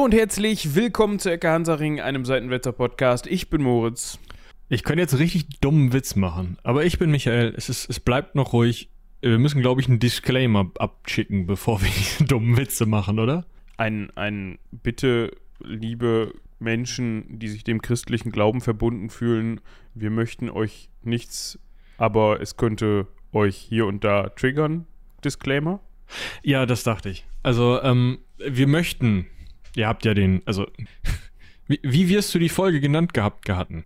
Hallo und herzlich willkommen zu Ecke Hansaring, einem Seitenwetter-Podcast. Ich bin Moritz. Ich könnte jetzt richtig dummen Witz machen, aber ich bin Michael. Es, ist, es bleibt noch ruhig. Wir müssen, glaube ich, einen Disclaimer abschicken, bevor wir diese dummen Witze machen, oder? Ein, ein Bitte, liebe Menschen, die sich dem christlichen Glauben verbunden fühlen, wir möchten euch nichts, aber es könnte euch hier und da triggern. Disclaimer? Ja, das dachte ich. Also, ähm, wir möchten, ihr habt ja den, also, wie, wie wirst du die Folge genannt gehabt gehatten?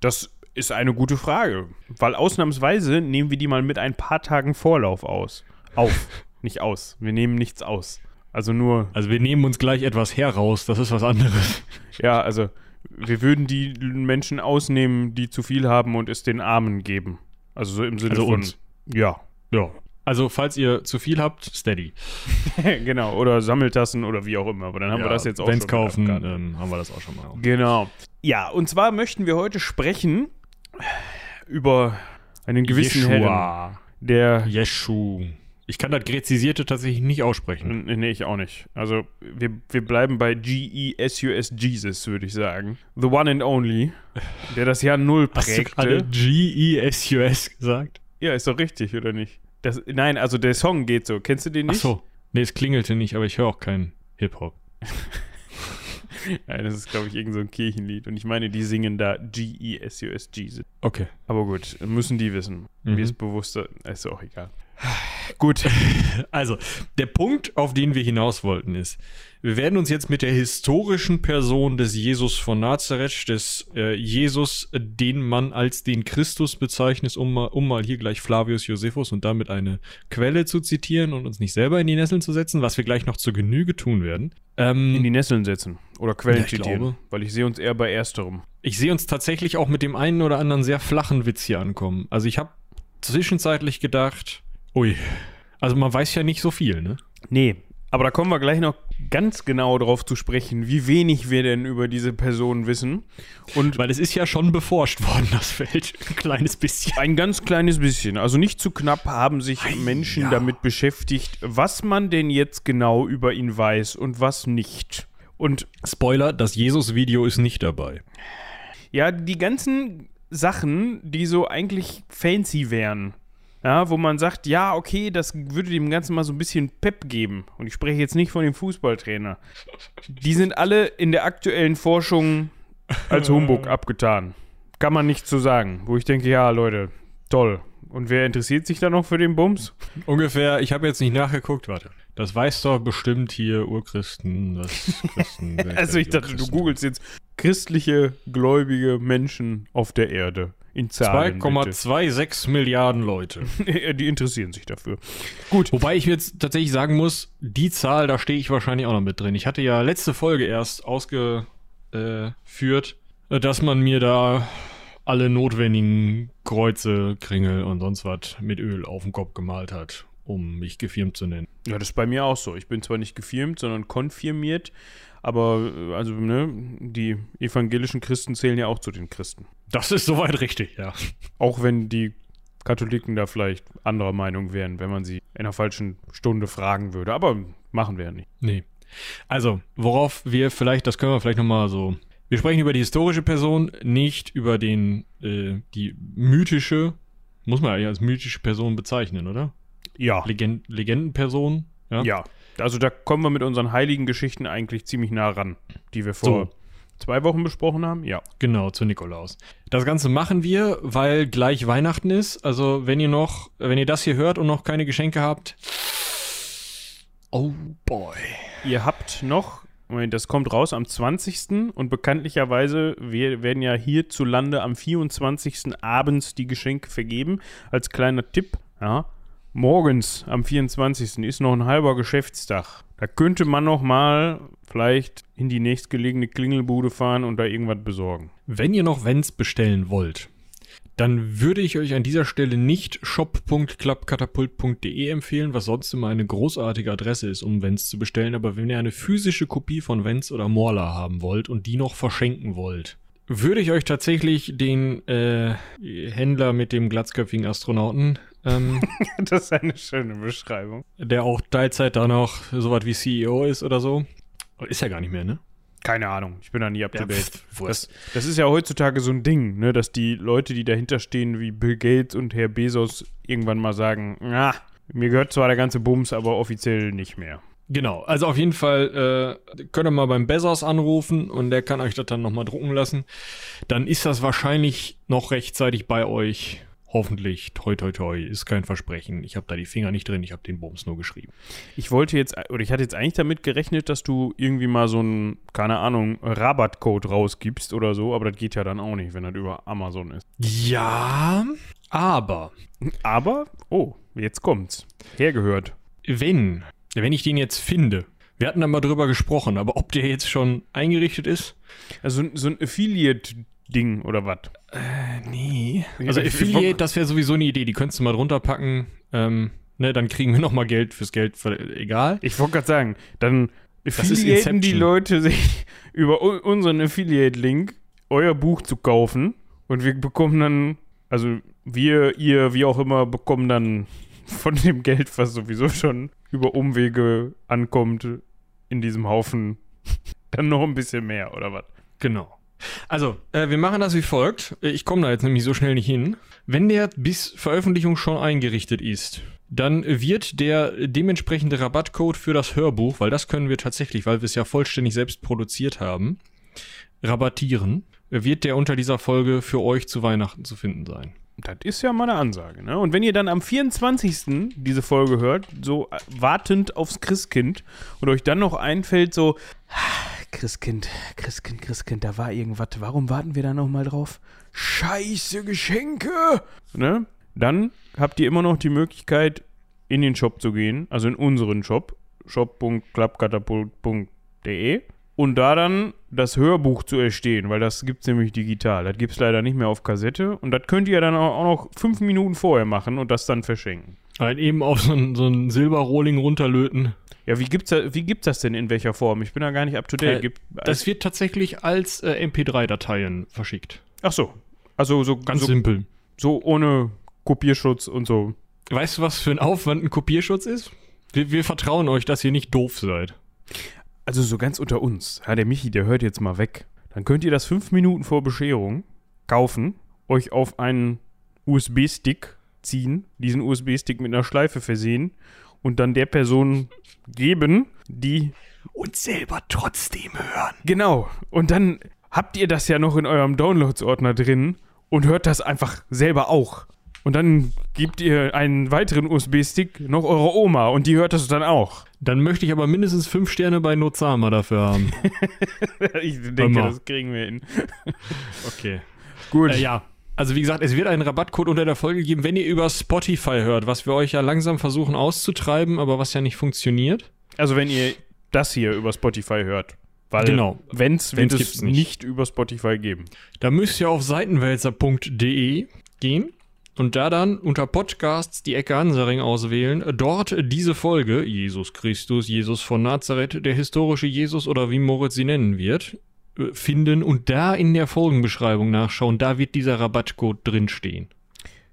Das ist eine gute Frage, weil ausnahmsweise nehmen wir die mal mit ein paar Tagen Vorlauf aus. Auf, nicht aus. Wir nehmen nichts aus. Also nur. Also wir nehmen uns gleich etwas heraus, das ist was anderes. Ja, also wir würden die Menschen ausnehmen, die zu viel haben und es den Armen geben. Also so im Sinne Also von. uns. Ja. Ja. Also, falls ihr zu viel habt, steady. genau. Oder Sammeltassen oder wie auch immer. Aber dann haben wir das jetzt auch Wenn's schon kaufen, abgehakt. ähm, haben wir das auch schon mal. Genau. Ja, und zwar möchten wir heute sprechen über einen gewissen Herrn, Jeshua. der Jeschu. Ich kann das Gräzisierte tatsächlich nicht aussprechen. Nee, ich auch nicht. Also, wir, wir bleiben bei G-E-S-U-S Jesus, würde ich sagen. The one and only, der das Jahr Null Hast du gerade prägte. G-E-S-U-S gesagt? Ja, ist doch richtig, oder nicht? Das, nein, also der Song geht so. Kennst du den Ach nicht? so. Nee, es klingelte nicht, aber ich höre auch keinen Hip-Hop. Nein, das ist, glaube ich, irgendein so ein Kirchenlied. Und ich meine, die singen da G-E-S-U-S Jesus. Okay. Aber gut, müssen die wissen. Mhm. Mir ist bewusster, ist auch egal. Gut. Also, der Punkt, auf den wir hinaus wollten, ist, wir werden uns jetzt mit der historischen Person des Jesus von Nazareth, des äh, Jesus, den man als den Christus bezeichnet, um mal, um mal hier gleich Flavius Josephus und damit eine Quelle zu zitieren und uns nicht selber in die Nesseln zu setzen, was wir gleich noch zur Genüge tun werden. Ähm, In die Nesseln setzen. Oder Quellen Ja, zitieren. glaube. Weil ich sehe uns eher bei ersterem. Ich sehe uns tatsächlich auch mit dem einen oder anderen sehr flachen Witz hier ankommen. Also ich habe zwischenzeitlich gedacht, ui, also man weiß ja nicht so viel, ne? Nee, aber da kommen wir gleich noch ganz genau drauf zu sprechen, wie wenig wir denn über diese Person wissen. Und Weil es ist ja schon beforscht worden, das Feld. Ein kleines bisschen. ein ganz kleines bisschen, also nicht zu knapp, haben sich Ei, Menschen ja. damit beschäftigt, was man denn jetzt genau über ihn weiß und was nicht. Und Spoiler, das Jesus-Video ist nicht dabei. ja, die ganzen Sachen, die so eigentlich fancy wären. Ja, wo man sagt, ja, okay, das würde dem Ganzen mal so ein bisschen Pep geben. Und ich spreche jetzt nicht von dem Fußballtrainer. Die sind alle in der aktuellen Forschung als Humbug abgetan. Kann man nicht so sagen. Wo ich denke, ja, Leute, toll. Und wer interessiert sich da noch für den Bums? Ungefähr, ich habe jetzt nicht nachgeguckt, warte. Das weiß doch bestimmt hier Urchristen, das Christen. Also ich dachte, du googelst jetzt christliche, gläubige Menschen auf der Erde. In Zahlen. bitte. 2,26 Milliarden Leute. Die interessieren sich dafür. Gut. Wobei ich jetzt tatsächlich sagen muss, die Zahl, da stehe ich wahrscheinlich auch noch mit drin. Ich hatte ja letzte Folge erst ausgeführt, dass man mir da alle notwendigen Kreuze, Kringel und sonst was mit Öl auf den Kopf gemalt hat, um mich gefirmt zu nennen. Ja, das ist bei mir auch so. Ich bin zwar nicht gefirmt, sondern konfirmiert, aber äh, also, ne, die evangelischen Christen zählen ja auch zu den Christen. Das ist soweit richtig, ja. Auch wenn die Katholiken da vielleicht anderer Meinung wären, wenn man sie in einer falschen Stunde fragen würde. Aber machen wir ja nicht. Nee. Also, worauf wir vielleicht, das können wir vielleicht nochmal so. Wir sprechen über die historische Person, nicht über den, äh, die mythische, muss man ja als mythische Person bezeichnen, oder? Ja. Legend Legendenperson. Ja. Ja. Also da kommen wir mit unseren heiligen Geschichten eigentlich ziemlich nah ran, die wir vor So. zwei Wochen besprochen haben. Ja. Genau, zu Nikolaus. Das Ganze machen wir, weil gleich Weihnachten ist. Also, wenn ihr noch, wenn ihr das hier hört und noch keine Geschenke habt. Oh boy. Ihr habt noch, Moment, das kommt raus am 20. und bekanntlicherweise wir werden ja hierzulande am 24. abends die Geschenke vergeben. Als kleiner Tipp, ja, morgens am 24. ist noch ein halber Geschäftstag. Da könnte man noch mal vielleicht in die nächstgelegene Klingelbude fahren und da irgendwas besorgen. Wenn ihr noch Vents bestellen wollt, dann würde ich euch an dieser Stelle nicht shop.klappkatapult.de empfehlen, was sonst immer eine großartige Adresse ist, um Vents zu bestellen. Aber wenn ihr eine physische Kopie von Vents oder Morla haben wollt und die noch verschenken wollt, würde ich euch tatsächlich den äh, Händler mit dem glatzköpfigen Astronauten, ähm, Das ist eine schöne Beschreibung. der auch Teilzeit da noch so was wie CEO ist oder so, Ist ja gar nicht mehr, ne? Keine Ahnung, ich bin da nie up to date. pff, Wurst. Das, das ist ja heutzutage so ein Ding, ne, dass die Leute, die dahinter stehen, wie Bill Gates und Herr Bezos, irgendwann mal sagen, na, mir gehört zwar der ganze Bums, aber offiziell nicht mehr. Genau, also auf jeden Fall äh, könnt ihr mal beim Bezos anrufen und der kann euch das dann nochmal drucken lassen. Dann ist das wahrscheinlich noch rechtzeitig bei euch. Hoffentlich, toi toi toi, ist kein Versprechen. Ich habe da die Finger nicht drin, ich habe den Bums nur geschrieben. Ich wollte jetzt, oder ich hatte jetzt eigentlich damit gerechnet, dass du irgendwie mal so einen, keine Ahnung, Rabattcode rausgibst oder so, aber das geht ja dann auch nicht, wenn das über Amazon ist. Ja, aber Aber, oh, jetzt kommt's. Hergehört. wenn, wenn ich den jetzt finde, wir hatten da mal drüber gesprochen, aber ob der jetzt schon eingerichtet ist? Also so ein Affiliate-Ding oder was? Äh, nee. Also ich- Affiliate, das wäre sowieso eine Idee, die könntest du mal drunter packen. Ähm, ne, dann kriegen wir nochmal Geld fürs Geld, für- egal. Ich wollte gerade sagen, dann affiliaten die. Leute sich über unseren Affiliate-Link euer Buch zu kaufen und wir bekommen dann, also wir, ihr, wie auch immer, bekommen dann von dem Geld, was sowieso schon über Umwege ankommt, in diesem Haufen dann noch ein bisschen mehr, oder was? Genau. Also, äh, wir machen das wie folgt. Ich komme da jetzt nämlich so schnell nicht hin. Wenn der bis Veröffentlichung schon eingerichtet ist, dann wird der dementsprechende Rabattcode für das Hörbuch, weil das können wir tatsächlich, weil wir es ja vollständig selbst produziert haben, rabattieren, wird der unter dieser Folge für euch zu Weihnachten zu finden sein. Das ist ja mal eine Ansage, ne? Und wenn ihr dann am 24. diese Folge hört, so wartend aufs Christkind und euch dann noch einfällt, so, "Ah, Christkind, Christkind, Christkind, da war irgendwas, warum warten wir da nochmal drauf? Scheiße Geschenke! Ne? Dann habt ihr immer noch die Möglichkeit, in den Shop zu gehen, also in unseren Shop, shop.klappkatapult.de und da dann das Hörbuch zu erstehen, weil das gibt es nämlich digital. Das gibt es leider nicht mehr auf Kassette und das könnt ihr dann auch auch noch fünf Minuten vorher machen und das dann verschenken. Halt eben auf so ein, so ein Silberrohling runterlöten. Ja, wie gibt's, da, wie gibt's das denn in welcher Form? Ich bin da gar nicht up to date. Äh, Gibt, Das wird tatsächlich als äh, MP3-Dateien verschickt. ach so. Also so Ganz so, simpel. so ohne Kopierschutz und so. Weißt du, was für ein Aufwand ein Kopierschutz ist? Wir, wir vertrauen euch, dass ihr nicht doof seid. Also so ganz unter uns. Ja, der Michi, der hört jetzt mal weg. Dann könnt ihr das fünf Minuten vor Bescherung kaufen, euch auf einen USB-Stick ziehen, diesen USB-Stick mit einer Schleife versehen und dann der Person geben, die Und selber trotzdem hören. Genau. Und dann habt ihr das ja noch in eurem Downloads-Ordner drin und hört das einfach selber auch. Und dann gebt ihr einen weiteren USB-Stick noch eurer Oma und die hört das dann auch. Dann möchte ich aber mindestens fünf Sterne bei Nozama dafür haben. ich denke, mal. das kriegen wir hin. Okay. Gut. Äh, ja. Also wie gesagt, es wird einen Rabattcode unter der Folge geben, wenn ihr über Spotify hört, was wir euch ja langsam versuchen auszutreiben, aber was ja nicht funktioniert. Also wenn ihr das hier über Spotify hört. Weil Genau. wenn's, wird Wenn's es nicht. nicht. über Spotify geben. Da müsst ihr auf seitenwälzer.de gehen und da dann unter Podcasts die Ecke Hansaring auswählen. Dort diese Folge, Jesus Christus, Jesus von Nazareth, der historische Jesus oder wie Moritz sie nennen wird, finden und da in der Folgenbeschreibung nachschauen. Da wird dieser Rabattcode drinstehen.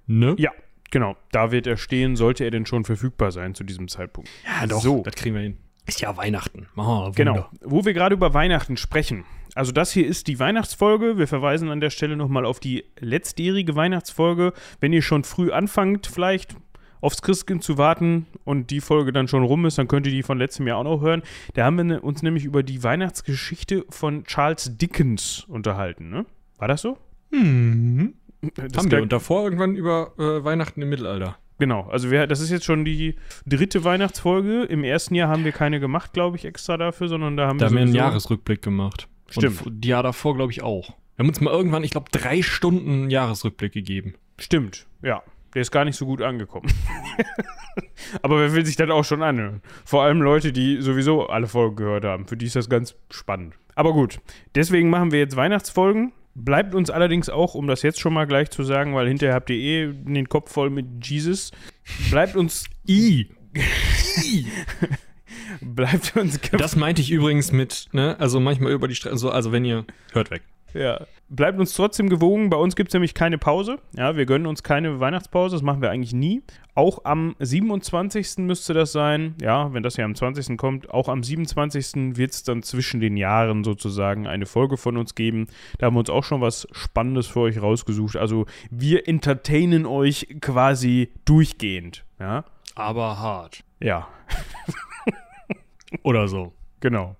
Ne? Ja, genau. Da wird er stehen, sollte er denn schon verfügbar sein zu diesem Zeitpunkt. Ja, doch. So. Das kriegen wir hin. Ist ja Weihnachten. Oh, Genau. Wo wir gerade über Weihnachten sprechen. Also das hier ist die Weihnachtsfolge. Wir verweisen an der Stelle nochmal auf die letztjährige Weihnachtsfolge. Wenn ihr schon früh anfangt, vielleicht aufs Christkind zu warten und die Folge dann schon rum ist, dann könnt ihr die von letztem Jahr auch noch hören. Da haben wir ne- uns nämlich über die Weihnachtsgeschichte von Charles Dickens unterhalten. Ne? War das so? Hm. Das Haben wir. Und davor irgendwann über äh, Weihnachten im Mittelalter. Genau, also wir, das ist jetzt schon die dritte Weihnachtsfolge. Im ersten Jahr haben wir keine gemacht, glaube ich, extra dafür, sondern da haben Da haben wir einen Jahresrückblick gemacht. Stimmt. Und die Jahr davor, glaube ich, auch. Wir haben uns mal irgendwann, ich glaube, drei Stunden einen Jahresrückblick gegeben. Stimmt, ja. Der ist gar nicht so gut angekommen. Aber wer will sich das auch schon anhören? Vor allem Leute, die sowieso alle Folgen gehört haben. Für die ist das ganz spannend. Aber gut, deswegen machen wir jetzt Weihnachtsfolgen. Bleibt uns allerdings auch, um das jetzt schon mal gleich zu sagen, weil hinterher habt ihr eh den Kopf voll mit Jesus. Bleibt uns. I. Bleibt uns. Das meinte ich übrigens mit, ne, also manchmal über die Straße, so, also wenn ihr, hört weg. Ja. Bleibt uns trotzdem gewogen. Bei uns gibt es nämlich keine Pause. Ja, wir gönnen uns keine Weihnachtspause. Das machen wir eigentlich nie. Auch am 27. müsste das sein. Ja, wenn das ja am 20. kommt. Auch am 27. wird es dann zwischen den Jahren sozusagen eine Folge von uns geben. Da haben wir uns auch schon was Spannendes für euch rausgesucht. Also wir entertainen euch quasi durchgehend. Ja. Aber hart. Ja, Oder so. genau.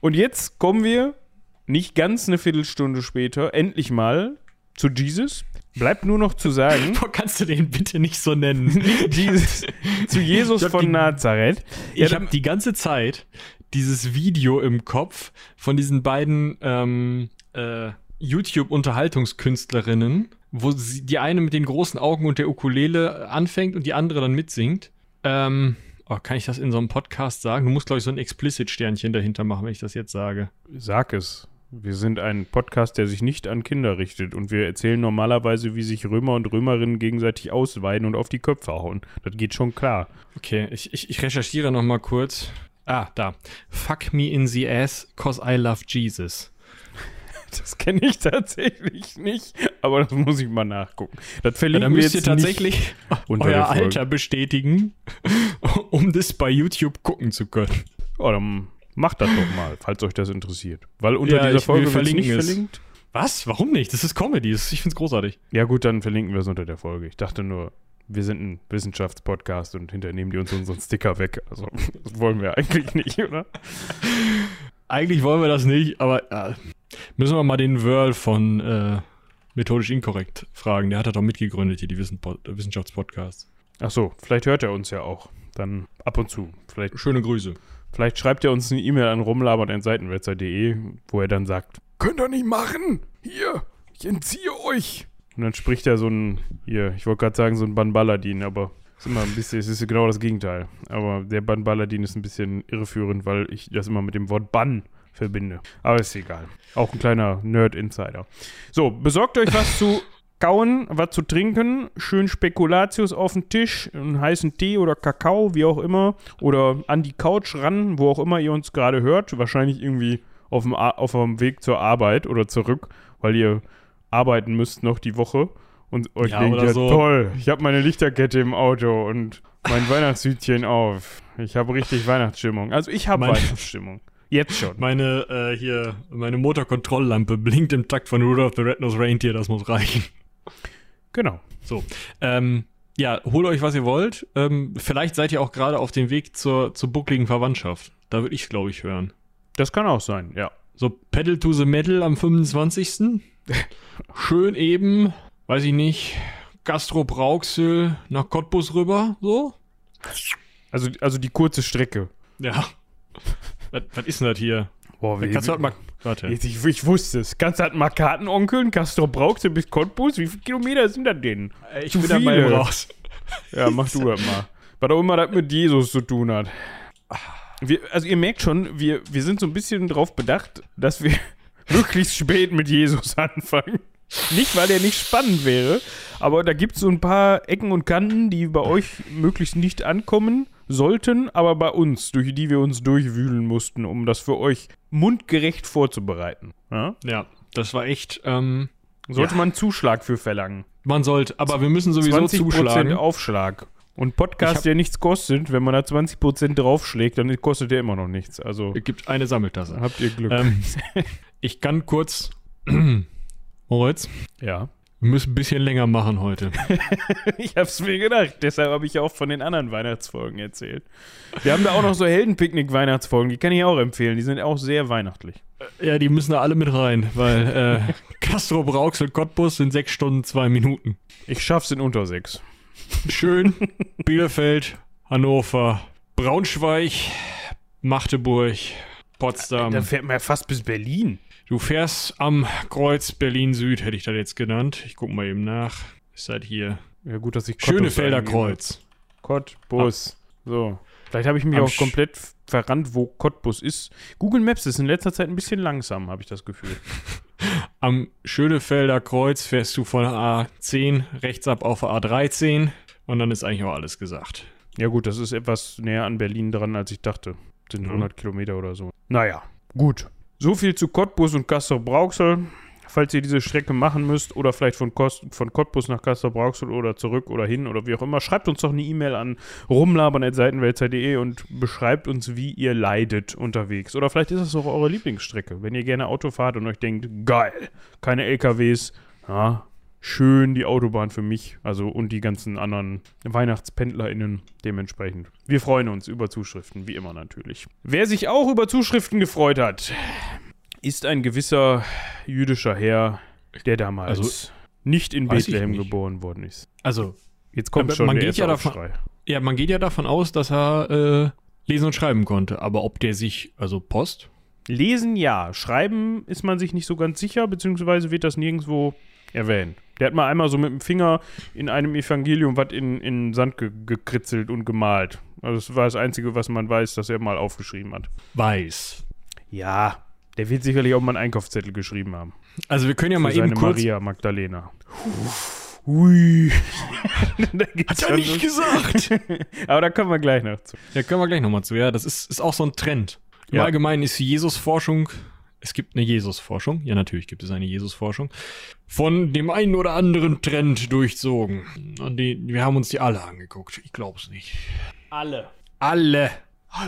Und jetzt kommen wir nicht ganz eine Viertelstunde später endlich mal zu Jesus. Bleibt nur noch zu sagen, Boah, kannst du den bitte nicht so nennen? Jesus, zu Jesus von die- Nazareth. Ich Ja, habe die ganze Zeit dieses Video im Kopf von diesen beiden ähm, äh, YouTube-Unterhaltungskünstlerinnen, wo sie, die eine mit den großen Augen und der Ukulele anfängt und die andere dann mitsingt. Ähm, oh, kann ich das in so einem Podcast sagen? Du musst, glaube ich, so ein Explicit-Sternchen dahinter machen, wenn ich das jetzt sage. Sag es. Wir sind ein Podcast, der sich nicht an Kinder richtet und wir erzählen normalerweise, wie sich Römer und Römerinnen gegenseitig ausweiden und auf die Köpfe hauen. Das geht schon klar. Okay, ich, ich, ich recherchiere noch mal kurz. Ah, da. Fuck me in the ass, cause I love Jesus. Das kenne ich tatsächlich nicht, aber das muss ich mal nachgucken. Das Ja, verlinken dann wir müsst ihr jetzt tatsächlich nicht unter euer. Alter bestätigen, um das bei YouTube gucken zu können. Oh, dann macht das doch mal, falls euch das interessiert. Weil unter Ja, dieser Folge wir wird es nicht es. verlinkt. Was? Warum nicht? Das ist Comedy. Das, ich find's großartig. Ja gut, dann verlinken wir es unter der Folge. Ich dachte nur, wir sind ein Wissenschaftspodcast und hinterher nehmen die uns unseren Sticker weg. Also das wollen wir eigentlich nicht, oder? Eigentlich wollen wir das nicht, aber äh, müssen wir mal den Wörl von äh, Methodisch Inkorrekt fragen. Der hat doch mitgegründet hier, die Wissen Wissenschaftspodcasts. Ach so, vielleicht hört er uns ja auch. Dann ab und zu. Vielleicht, Schöne Grüße. Vielleicht schreibt er uns eine E-Mail an rumlabert.seitenwälzer.de, wo er dann sagt, könnt ihr nicht machen. Hier, ich entziehe euch. Und dann spricht er so ein, hier, ich wollte gerade sagen, so ein Banballadin, aber ist immer ein bisschen, es ist genau das Gegenteil. Aber der Banballadin ist ein bisschen irreführend, weil ich das immer mit dem Wort Bann verbinde. Aber ist egal. Auch ein kleiner Nerd-Insider. So, besorgt euch was zu kauen, was zu trinken, schön Spekulatius auf den Tisch, einen heißen Tee oder Kakao, wie auch immer, oder an die Couch ran, wo auch immer ihr uns gerade hört, wahrscheinlich irgendwie auf dem, auf dem Weg zur Arbeit oder zurück, weil ihr arbeiten müsst noch die Woche und euch Ja, denkt, ja so. toll, ich habe meine Lichterkette im Auto und mein Weihnachtshütchen auf. Ich habe richtig Weihnachtsstimmung. Also ich habe Weihnachtsstimmung. Jetzt schon. Meine, äh, hier, meine Motorkontrolllampe blinkt im Takt von Rudolph the Red-Nosed Reindeer. Das muss reichen. Genau. So. Ähm, ja, holt euch, was ihr wollt. Ähm, vielleicht seid ihr auch gerade auf dem Weg zur, zur buckligen Verwandtschaft. Da würde ich, glaube ich, hören. Das kann auch sein, ja. So, Pedal to the Metal am 25. Schön eben, weiß ich nicht, Gastro Brauxel nach Cottbus rüber, so. Also, also die kurze Strecke. Ja. was, was ist denn das hier? Boah, wie, Kannst du halt mal, warte. Jetzt, ich, ich wusste es. Kannst du halt mal Karten onkeln? Castro brauchst du bis Cottbus? Wie viele Kilometer sind das denn? Ich zu bin da mal viele. raus. Ja, mach du das mal. Was auch immer das mit Jesus zu tun hat. Wir, also ihr merkt schon, wir, wir sind so ein bisschen drauf bedacht, dass wir möglichst spät mit Jesus anfangen. Nicht, weil er nicht spannend wäre, aber da gibt es so ein paar Ecken und Kanten, die bei euch möglichst nicht ankommen sollten, aber bei uns, durch die wir uns durchwühlen mussten, um das für euch mundgerecht vorzubereiten. Ja? Ja, das war echt, ähm, Sollte Ja. man einen Zuschlag für verlangen. man sollte, aber wir müssen sowieso 20% zuschlagen. Aufschlag. Und Podcast, hab- der nichts kostet, wenn man da 20% draufschlägt, dann kostet der immer noch nichts. Also Es gibt eine Sammeltasse. habt ihr Glück. Ähm, ich kann kurz, Moritz, ja. Wir müssen ein bisschen länger machen heute. Ich hab's mir gedacht. Deshalb habe ich auch von den anderen Weihnachtsfolgen erzählt. Wir haben da auch noch so Heldenpicknick-Weihnachtsfolgen. Die kann ich auch empfehlen. Die sind auch sehr weihnachtlich. Ja, die müssen da alle mit rein, weil äh, Castro Brauxel Cottbus sind sechs Stunden, zwei Minuten. Ich schaff's in unter sechs. Schön, Bielefeld, Hannover, Braunschweig, Magdeburg, Potsdam. Dann fährt man ja fast bis Berlin. Du fährst am Kreuz Berlin-Süd, hätte ich das jetzt genannt. Ich guck mal eben nach. Ist halt hier. Ja, gut, dass ich Cottbus Schönefelder. Kreuz. Cottbus. So. Vielleicht habe ich mich Am auch Sch- komplett verrannt, wo Cottbus ist. Google Maps ist in letzter Zeit ein bisschen langsam, habe ich das Gefühl. Am Schönefelder Kreuz fährst du von der A10 rechts ab auf der A13 und dann ist eigentlich auch alles gesagt. Ja, gut, das ist etwas näher an Berlin dran, als ich dachte. Sind Ja. 100 Kilometer oder so. Naja, gut. So viel zu Cottbus und Castro Brauxel. falls ihr diese Strecke machen müsst oder vielleicht von, Kost, von Cottbus nach Kassel-Brauxel oder zurück oder hin oder wie auch immer, schreibt uns doch eine E-Mail an rumlabern.seitenwälzer.de und beschreibt uns, wie ihr leidet unterwegs. Oder vielleicht ist es auch eure Lieblingsstrecke, wenn ihr gerne Auto fahrt und euch denkt, geil, keine LKWs, ja, schön die Autobahn für mich, also und die ganzen anderen WeihnachtspendlerInnen dementsprechend. Wir freuen uns über Zuschriften, wie immer natürlich. Wer sich auch über Zuschriften gefreut hat, ist ein gewisser jüdischer Herr, der damals Also, nicht in Bethlehem nicht. geboren worden ist. Also, Jetzt kommt Aber schon man der geht ja davon- ja, man geht ja davon aus, dass er äh, lesen und schreiben konnte. Aber ob der sich, also Post, Lesen ja, schreiben ist man sich nicht so ganz sicher, beziehungsweise wird das nirgendwo erwähnt. Der hat mal einmal so mit dem Finger in einem Evangelium was in, in Sand ge gekritzelt und gemalt. Also das war das Einzige, was man weiß, dass er mal aufgeschrieben hat. weiß. Ja, der wird sicherlich auch mal einen Einkaufszettel geschrieben haben. Also wir können ja Für mal eben kurz. Maria Magdalena. Hui. Da Hat er nicht gesagt. Aber da kommen wir gleich noch zu. ja, können wir gleich nochmal zu. Ja, das ist, ist auch so ein Trend. Im Ja. Allgemeinen ist die Jesus-Forschung. Es gibt eine Jesus-Forschung. Ja, natürlich gibt es eine Jesus-Forschung. Von dem einen oder anderen Trend durchzogen. Und die, wir haben uns die alle angeguckt. Ich glaub's nicht. Alle. Alle.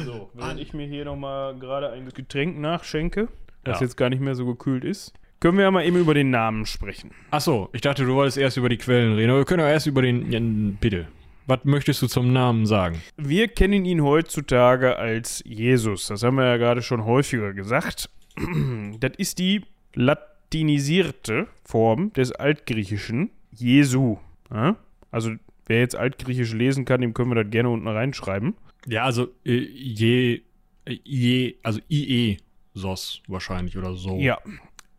So, während ich mir hier nochmal gerade ein Getränk nachschenke, das Ja. jetzt gar nicht mehr so gekühlt ist, können wir ja mal eben über den Namen sprechen. Achso, ich dachte, du wolltest erst über die Quellen reden. Aber wir können ja erst über den. Ja, bitte. Was möchtest du zum Namen sagen? Wir kennen ihn heutzutage als Jesus. Das haben wir ja gerade schon häufiger gesagt. Das ist die latinisierte Form des Altgriechischen Jesu. Ja? Also, wer jetzt Altgriechisch lesen kann, dem können wir das gerne unten reinschreiben. Ja, also äh, je, äh, je, also IE SOS wahrscheinlich oder so. Ja.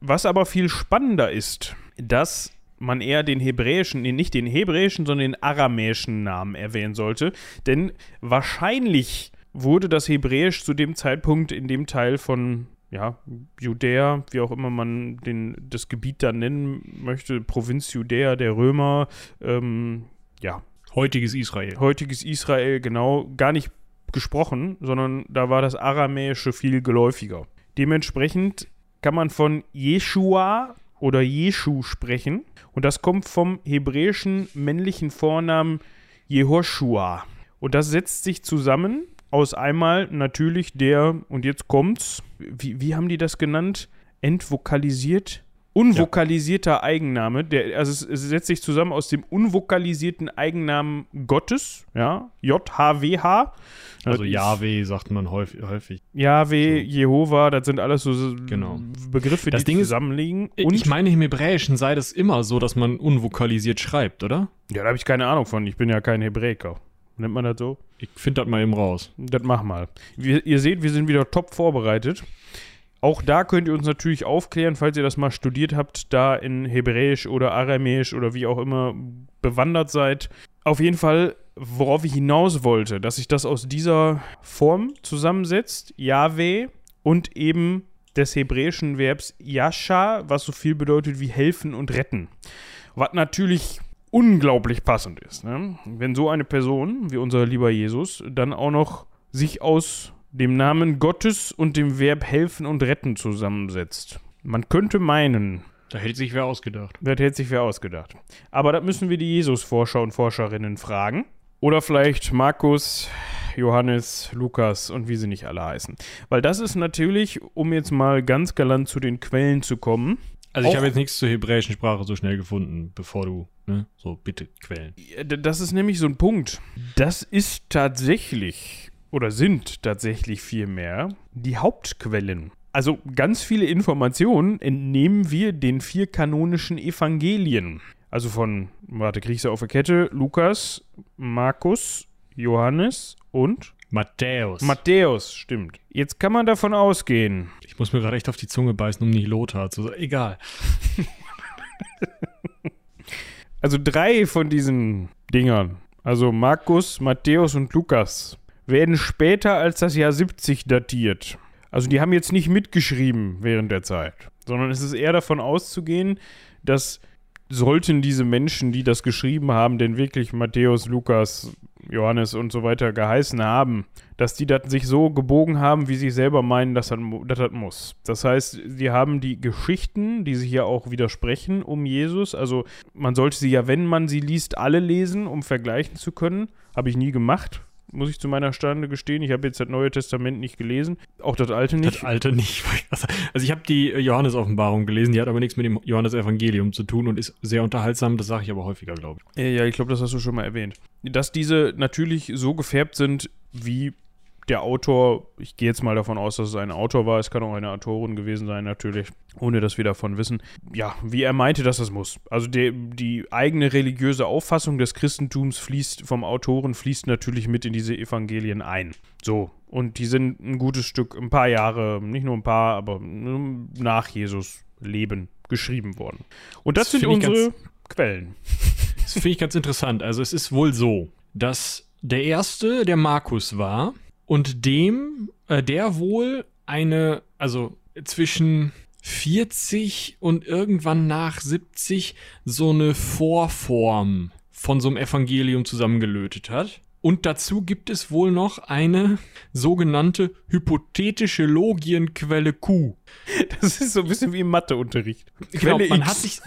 Was aber viel spannender ist, dass man eher den hebräischen, nee, nicht den hebräischen, sondern den aramäischen Namen erwähnen sollte. Denn wahrscheinlich wurde das Hebräisch zu dem Zeitpunkt in dem Teil von ja, Judäa, wie auch immer man den, das Gebiet da nennen möchte, Provinz Judäa der Römer, ähm, ja, Heutiges Israel. heutiges Israel genau gar nicht gesprochen, sondern da war das Aramäische viel geläufiger. Dementsprechend kann man von Jeshua oder Jeschu sprechen und das kommt vom hebräischen männlichen Vornamen Jehoshua. Und das setzt sich zusammen aus einmal natürlich der, und jetzt kommt's, wie, wie haben die das genannt? Entvokalisiert? Unvokalisierter Eigenname, der, also es, es setzt sich zusammen aus dem unvokalisierten Eigennamen Gottes, ja, J-H-W-H. Also ist Yahweh sagt man häufig. häufig. Jahwe, So. Jehova, das sind alles so Genau. Begriffe, Das die Ding ist, zusammenliegen. Und Und, ich meine, im Hebräischen sei das immer so, dass man unvokalisiert schreibt, oder? ja, da habe ich keine Ahnung von, ich bin ja kein Hebräer. Nennt man das so? Ich finde das mal eben raus. Das mach mal. Wir, ihr seht, wir sind wieder top vorbereitet. Auch da könnt ihr uns natürlich aufklären, falls ihr das mal studiert habt, da in Hebräisch oder Aramäisch oder wie auch immer bewandert seid. Auf jeden Fall, worauf ich hinaus wollte, dass sich das aus dieser Form zusammensetzt, Yahweh und eben des hebräischen Verbs Yasha, was so viel bedeutet wie helfen und retten. Was natürlich unglaublich passend ist. Ne? Wenn so eine Person wie unser lieber Jesus dann auch noch sich aus dem Namen Gottes und dem Verb helfen und retten zusammensetzt. Man könnte meinen, Da hätte sich wer ausgedacht. das hätte sich wer ausgedacht. Aber das müssen wir die Jesus-Forscher und Forscherinnen fragen. Oder vielleicht Markus, Johannes, Lukas und wie sie nicht alle heißen. Weil das ist natürlich, um jetzt mal ganz galant zu den Quellen zu kommen, Also ich habe jetzt nichts zur hebräischen Sprache so schnell gefunden, bevor du, ne, so bitte d- Das ist nämlich so ein Punkt. Das ist tatsächlich oder sind tatsächlich vielmehr die Hauptquellen. Also ganz viele Informationen entnehmen wir den vier kanonischen Evangelien. Also von, warte, kriegst du auf der Kette, Lukas, Markus, Johannes und Matthäus. Matthäus, stimmt. Jetzt kann man davon ausgehen, muss mir gerade echt auf die Zunge beißen, um nicht Lothar zu sagen. Egal. Also drei von diesen Dingern, also Markus, Matthäus und Lukas, werden später als das Jahr 70 datiert. Also die haben jetzt nicht mitgeschrieben während der Zeit, sondern es ist eher davon auszugehen, dass sollten diese Menschen, die das geschrieben haben, denn wirklich Matthäus, Lukas, Johannes und so weiter geheißen haben, dass die das sich so gebogen haben, wie sie selber meinen, dass das, das muss. Das heißt, sie haben die Geschichten, die sich hier auch widersprechen um Jesus, also man sollte sie ja, wenn man sie liest, alle lesen, um vergleichen zu können. Habe ich nie gemacht, muss ich zu meiner Stande gestehen. Ich habe jetzt das Neue Testament nicht gelesen, auch das Alte nicht. Das Alte nicht. Also ich habe die Johannes-Offenbarung gelesen, die hat aber nichts mit dem Johannes-Evangelium zu tun und ist sehr unterhaltsam, das sage ich aber häufiger, glaube ich. Ja, ich glaube, das hast du schon mal erwähnt. Dass diese natürlich so gefärbt sind, wie der Autor, ich gehe jetzt mal davon aus, dass es ein Autor war, es kann auch eine Autorin gewesen sein, natürlich, ohne dass wir davon wissen, ja, wie er meinte, dass es muss. Also die, die eigene religiöse Auffassung des Christentums fließt vom Autoren, fließt natürlich mit in diese Evangelien ein. So, und die sind ein gutes Stück, ein paar Jahre, nicht nur ein paar, aber nach Jesus Leben geschrieben worden. Und das, das sind unsere Quellen. Das finde ich ganz interessant. Also es ist wohl so, dass der erste der Markus war und dem, äh, der wohl eine, also zwischen 40 und irgendwann nach 70 so eine Vorform von so einem Evangelium zusammengelötet hat. Und dazu gibt es wohl noch eine sogenannte hypothetische Logienquelle Q. Das ist so ein bisschen wie im Matheunterricht. Genau, man hat, sich,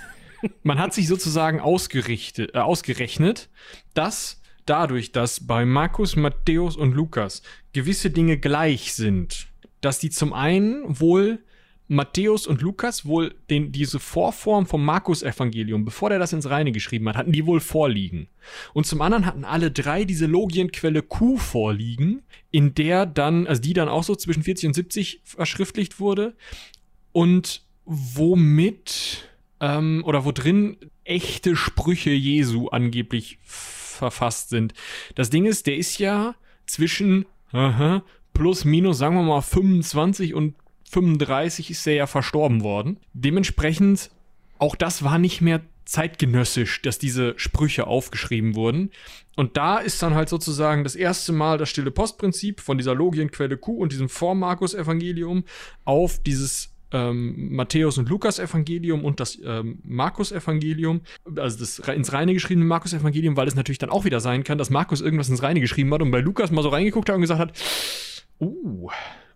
man hat sich sozusagen ausgerichtet, äh, ausgerechnet, dass dadurch, dass bei Markus, Matthäus und Lukas gewisse Dinge gleich sind, dass die zum einen wohl Matthäus und Lukas wohl den, diese Vorform vom Markus-Evangelium, bevor der das ins Reine geschrieben hat, hatten die wohl vorliegen. Und zum anderen hatten alle drei diese Logienquelle Q vorliegen, in der dann, also die dann auch so zwischen 40 und 70 verschriftlicht wurde und womit ähm, oder wo drin echte Sprüche Jesu angeblich verfasst sind. Das Ding ist, der ist ja zwischen aha, plus minus, sagen wir mal, 25 und 35 ist er ja verstorben worden. Dementsprechend, auch das war nicht mehr zeitgenössisch, dass diese Sprüche aufgeschrieben wurden. Und da ist dann halt sozusagen das erste Mal das stille Postprinzip von dieser Logienquelle Q und diesem Vor-Markus-Evangelium auf dieses ähm, Matthäus und Lukas Evangelium und das ähm, Markus Evangelium, also das ins Reine geschriebene Markus Evangelium, weil es natürlich dann auch wieder sein kann, dass Markus irgendwas ins Reine geschrieben hat und bei Lukas mal so reingeguckt hat und gesagt hat, uh,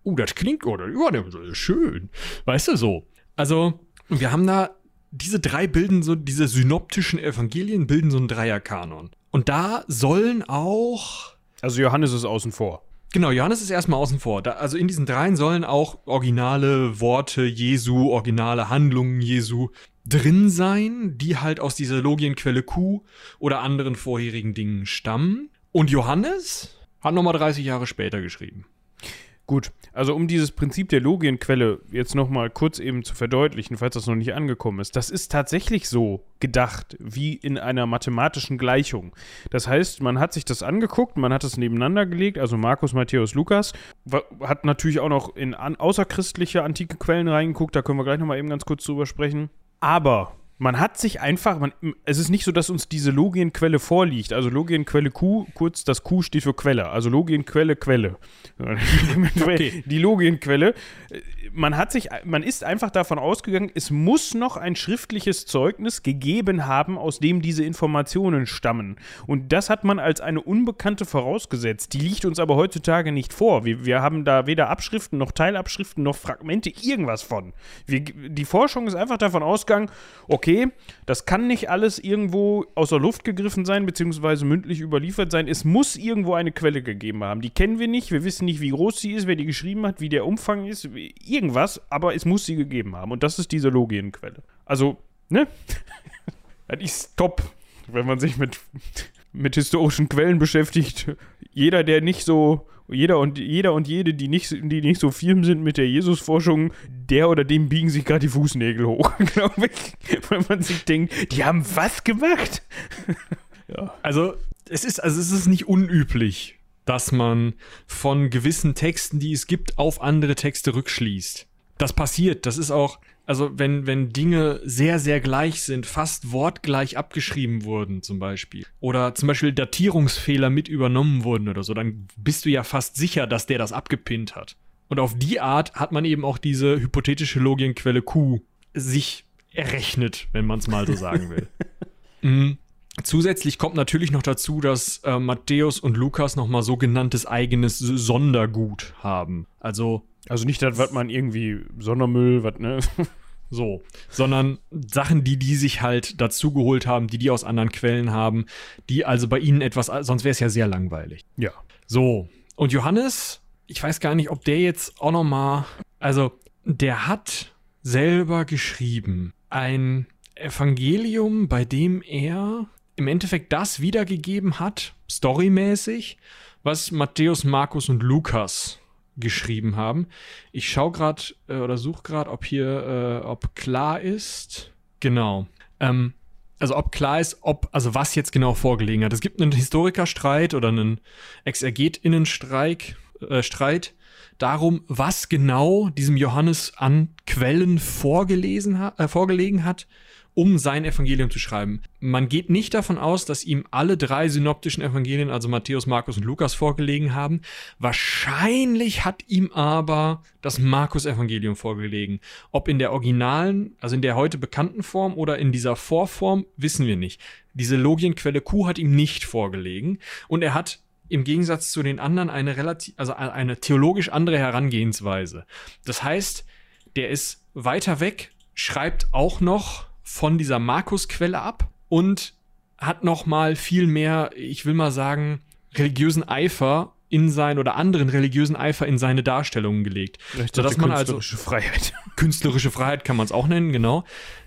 uh, das klingt oder ja, ist schön, weißt du so. Also wir haben da diese drei bilden so diese synoptischen Evangelien bilden so einen Dreierkanon und da sollen auch also Johannes ist außen vor. Genau, Johannes ist erstmal außen vor. Da, also in diesen dreien sollen auch originale Worte Jesu, originale Handlungen Jesu drin sein, die halt aus dieser Logienquelle Q oder anderen vorherigen Dingen stammen. Und Johannes hat nochmal 30 Jahre später geschrieben. Gut, also um dieses Prinzip der Logienquelle jetzt nochmal kurz eben zu verdeutlichen, falls das noch nicht angekommen ist, das ist tatsächlich so gedacht wie in einer mathematischen Gleichung. Das heißt, man hat sich das angeguckt, man hat es nebeneinander gelegt, also Markus, Matthäus, Lukas, hat natürlich auch noch in außerchristliche antike Quellen reingeguckt, da können wir gleich nochmal eben ganz kurz drüber sprechen. Aber man hat sich einfach, man, es ist nicht so, dass uns diese Logienquelle vorliegt. Also Logienquelle Q, kurz das Q steht für Quelle. Also Logienquelle, Quelle. okay. Die Logienquelle. Man hat sich, man ist einfach davon ausgegangen, es muss noch ein schriftliches Zeugnis gegeben haben, aus dem diese Informationen stammen. Und das hat man als eine Unbekannte vorausgesetzt. Die liegt uns aber heutzutage nicht vor. Wir, wir haben da weder Abschriften noch Teilabschriften noch Fragmente, irgendwas von. Wir, die Forschung ist einfach davon ausgegangen, okay, das kann nicht alles irgendwo aus der Luft gegriffen sein, beziehungsweise mündlich überliefert sein. Es muss irgendwo eine Quelle gegeben haben. Die kennen wir nicht, wir wissen nicht, wie groß sie ist, wer die geschrieben hat, wie der Umfang ist, irgendwas, aber es muss sie gegeben haben. Und das ist diese Logienquelle. Also, ne? das ist top, wenn man sich mit, mit historischen Quellen beschäftigt. Jeder, der nicht so jeder und jeder und jede, die nicht, die nicht so firm sind mit der Jesusforschung, der oder dem biegen sich gerade die Fußnägel hoch, glaube ich. Weil man sich denkt, die haben was gemacht? ja. Also, es ist, also es ist nicht unüblich, dass man von gewissen Texten, die es gibt, auf andere Texte rückschließt. Das passiert, das ist auch, also wenn, wenn Dinge sehr, sehr gleich sind, fast wortgleich abgeschrieben wurden zum Beispiel, oder zum Beispiel Datierungsfehler mit übernommen wurden oder so, dann bist du ja fast sicher, dass der das abgepinnt hat. Und auf die Art hat man eben auch diese hypothetische Logienquelle Q sich errechnet, wenn man es mal so sagen will. mhm. Zusätzlich kommt natürlich noch dazu, dass äh, Matthäus und Lukas nochmal sogenanntes eigenes Sondergut haben. Also Also nicht das, was man irgendwie Sondermüll, was, ne? so, sondern Sachen, die die sich halt dazugeholt haben, die die aus anderen Quellen haben, die also bei ihnen etwas, sonst wäre es ja sehr langweilig. Ja. So, und Johannes, ich weiß gar nicht, ob der jetzt auch noch mal, also der hat selber geschrieben ein Evangelium, bei dem er im Endeffekt das wiedergegeben hat, storymäßig, was Matthäus, Markus und Lukas geschrieben haben. Ich schaue gerade äh, oder suche gerade, ob hier, äh, ob klar ist. Genau. Ähm, also ob klar ist, ob, also was jetzt genau vorgelegen hat. Es gibt einen Historikerstreit oder einen Exergetinnenstreik, äh, Streit darum, was genau diesem Johannes an Quellen vorgelesen ha äh, vorgelegen hat, um sein Evangelium zu schreiben. Man geht nicht davon aus, dass ihm alle drei synoptischen Evangelien, also Matthäus, Markus und Lukas, vorgelegen haben. Wahrscheinlich hat ihm aber das Markus-Evangelium vorgelegen. Ob in der originalen, also in der heute bekannten Form oder in dieser Vorform, wissen wir nicht. Diese Logienquelle Q hat ihm nicht vorgelegen und er hat im Gegensatz zu den anderen eine relativ, also eine theologisch andere Herangehensweise. Das heißt, der ist weiter weg, schreibt auch noch von dieser Markus-Quelle ab und hat noch mal viel mehr, ich will mal sagen, religiösen Eifer in sein oder anderen religiösen Eifer in seine Darstellungen gelegt. Sodass man also Freiheit. Künstlerische Freiheit kann man es auch nennen, genau.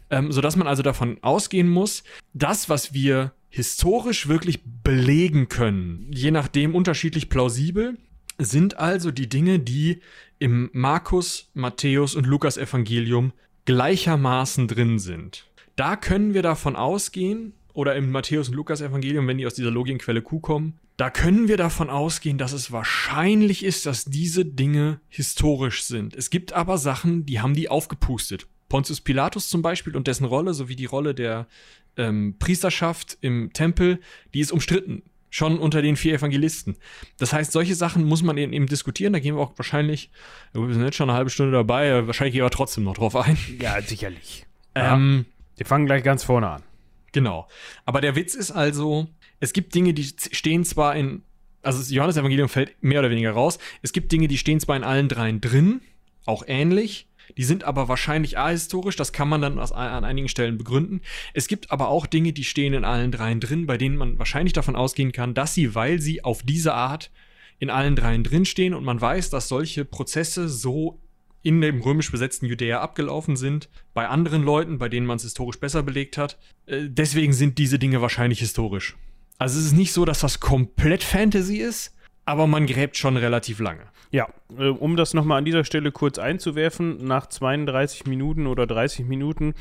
Ähm, sodass man also davon ausgehen muss, das, was wir historisch wirklich belegen können, je nachdem unterschiedlich plausibel, sind also die Dinge, die im Markus, Matthäus und Lukas Evangelium gleichermaßen drin sind. Da können wir davon ausgehen, oder im Matthäus und Lukas Evangelium, wenn die aus dieser Logienquelle Q kommen, da können wir davon ausgehen, dass es wahrscheinlich ist, dass diese Dinge historisch sind. Es gibt aber Sachen, die haben die aufgepustet. Pontius Pilatus zum Beispiel und dessen Rolle, sowie die Rolle der ähm, Priesterschaft im Tempel, die ist umstritten. Schon unter den vier Evangelisten. Das heißt, solche Sachen muss man eben, eben diskutieren. Da gehen wir auch wahrscheinlich, wir sind jetzt schon eine halbe Stunde dabei, wahrscheinlich gehen wir trotzdem noch drauf ein. Ja, sicherlich. Ähm, Wir fangen gleich ganz vorne an. Genau. Aber der Witz ist also, es gibt Dinge, die stehen zwar in, also das Johannes-Evangelium fällt mehr oder weniger raus. Es gibt Dinge, die stehen zwar in allen dreien drin, auch ähnlich. Die sind aber wahrscheinlich ahistorisch, das kann man dann an einigen Stellen begründen. Es gibt aber auch Dinge, die stehen in allen dreien drin, bei denen man wahrscheinlich davon ausgehen kann, dass sie, weil sie auf diese Art in allen dreien drinstehen und man weiß, dass solche Prozesse so in dem römisch besetzten Judäa abgelaufen sind, bei anderen Leuten, bei denen man es historisch besser belegt hat. Äh, deswegen sind diese Dinge wahrscheinlich historisch. Also es ist nicht so, dass das komplett Fantasy ist, aber man gräbt schon relativ lange. Ja, äh, um das nochmal an dieser Stelle kurz einzuwerfen, nach 32 Minuten oder 30 Minuten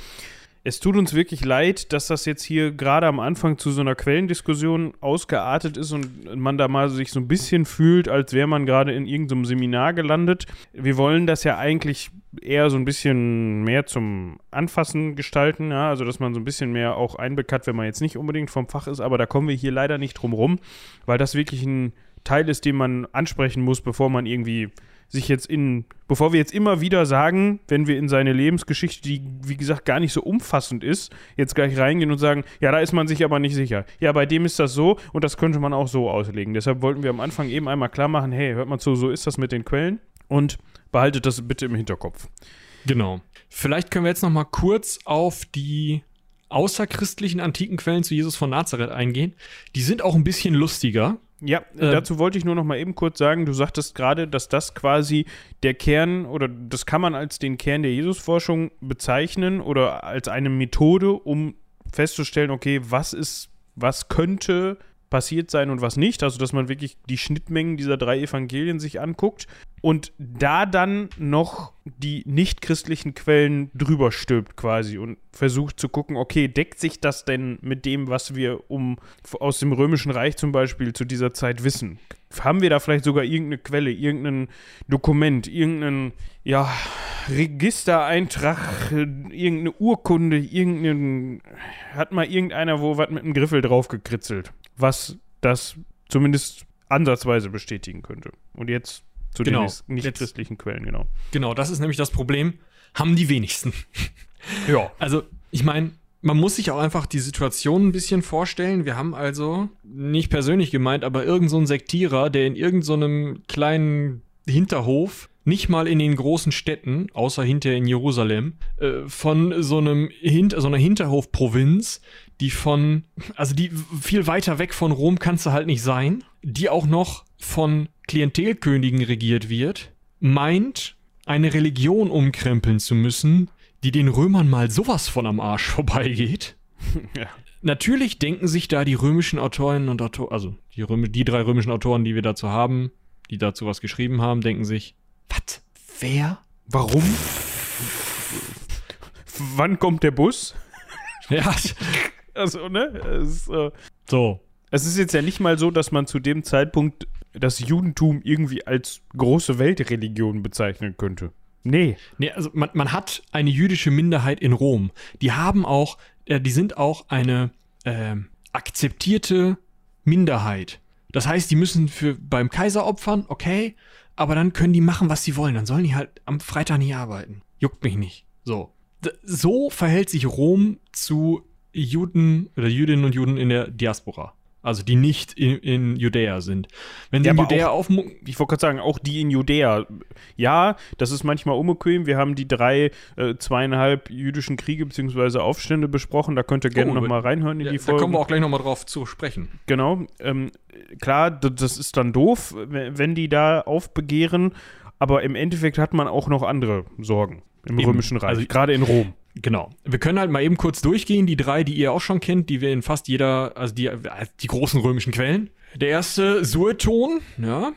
es tut uns wirklich leid, dass das jetzt hier gerade am Anfang zu so einer Quellendiskussion ausgeartet ist und man da mal sich so ein bisschen fühlt, als wäre man gerade in irgendeinem Seminar gelandet. Wir wollen das ja eigentlich eher so ein bisschen mehr zum Anfassen gestalten, ja, also dass man so ein bisschen mehr auch Einblick hat, wenn man jetzt nicht unbedingt vom Fach ist, aber da kommen wir hier leider nicht drum rum, weil das wirklich ein Teil ist, den man ansprechen muss, bevor man irgendwie sich jetzt in, bevor wir jetzt immer wieder sagen, wenn wir in seine Lebensgeschichte, die wie gesagt gar nicht so umfassend ist, jetzt gleich reingehen und sagen, ja, da ist man sich aber nicht sicher. Ja, bei dem ist das so und das könnte man auch so auslegen. Deshalb wollten wir am Anfang eben einmal klar machen, hey, hört mal zu, so ist das mit den Quellen und behaltet das bitte im Hinterkopf. Genau. Vielleicht können wir jetzt noch mal kurz auf die außerchristlichen antiken Quellen zu Jesus von Nazareth eingehen. Die sind auch ein bisschen lustiger. Ja, äh, dazu wollte ich nur noch mal eben kurz sagen, du sagtest gerade, dass das quasi der Kern oder das kann man als den Kern der Jesusforschung bezeichnen oder als eine Methode, um festzustellen, okay, was ist, was könnte passiert sein und was nicht. Also, dass man wirklich die Schnittmengen dieser drei Evangelien sich anguckt und da dann noch die nichtchristlichen Quellen drüber stülpt quasi und versucht zu gucken, okay, deckt sich das denn mit dem, was wir um aus dem Römischen Reich zum Beispiel zu dieser Zeit wissen? Haben wir da vielleicht sogar irgendeine Quelle, irgendein Dokument, irgendeinen, ja, Registereintrag, irgendeine Urkunde, irgendein, hat mal irgendeiner wo was mit einem Griffel drauf gekritzelt, was das zumindest ansatzweise bestätigen könnte. Und jetzt zu Genau. den nicht christlichen Quellen, genau. Genau, das ist nämlich das Problem. Haben die wenigsten. Ja. Also, ich meine, man muss sich auch einfach die Situation ein bisschen vorstellen. Wir haben also, nicht persönlich gemeint, aber irgendein so Sektierer, der in irgendeinem so kleinen Hinterhof, nicht mal in den großen Städten, außer hinter in Jerusalem, äh, von so einem Hin so einer Hinterhofprovinz, die von, also die viel weiter weg von Rom kannst du halt nicht sein, die auch noch von Klientelkönigen regiert wird, meint, eine Religion umkrempeln zu müssen, die den Römern mal sowas von am Arsch vorbeigeht. ja. Natürlich denken sich da die römischen Autorinnen und Autoren, also die, Röm die drei römischen Autoren, die wir dazu haben, die dazu was geschrieben haben, denken sich, was? Wer? Warum? Wann kommt der Bus? Ja. Also, ne? Es, äh, so. Es ist jetzt ja nicht mal so, dass man zu dem Zeitpunkt das Judentum irgendwie als große Weltreligion bezeichnen könnte. Nee. Nee, also man, man hat eine jüdische Minderheit in Rom. Die haben auch, äh, die sind auch eine äh, akzeptierte Minderheit. Das heißt, die müssen für beim Kaiser opfern, okay, aber dann können die machen, was sie wollen. Dann sollen die halt am Freitag nicht arbeiten. Juckt mich nicht. So. So verhält sich Rom zu Juden oder Jüdinnen und Juden in der Diaspora also die nicht in, in Judäa sind. Wenn sie ja, in Judäa auf, ich wollte gerade sagen, auch die in Judäa. Ja, das ist manchmal unbequem. Wir haben die drei, äh, zweieinhalb jüdischen Kriege bzw. Aufstände besprochen. Da könnt ihr gerne oh, nochmal reinhören in ja, die Folge. Da kommen wir auch gleich nochmal drauf zu sprechen. Genau. Ähm, klar, das ist dann doof, wenn die da aufbegehren. Aber im Endeffekt hat man auch noch andere Sorgen im Eben. Römischen Reich, also, gerade in Rom. Genau. Wir können halt mal eben kurz durchgehen, die drei, die ihr auch schon kennt, die wir in fast jeder, also die, die großen römischen Quellen. Der erste, Sueton, ja,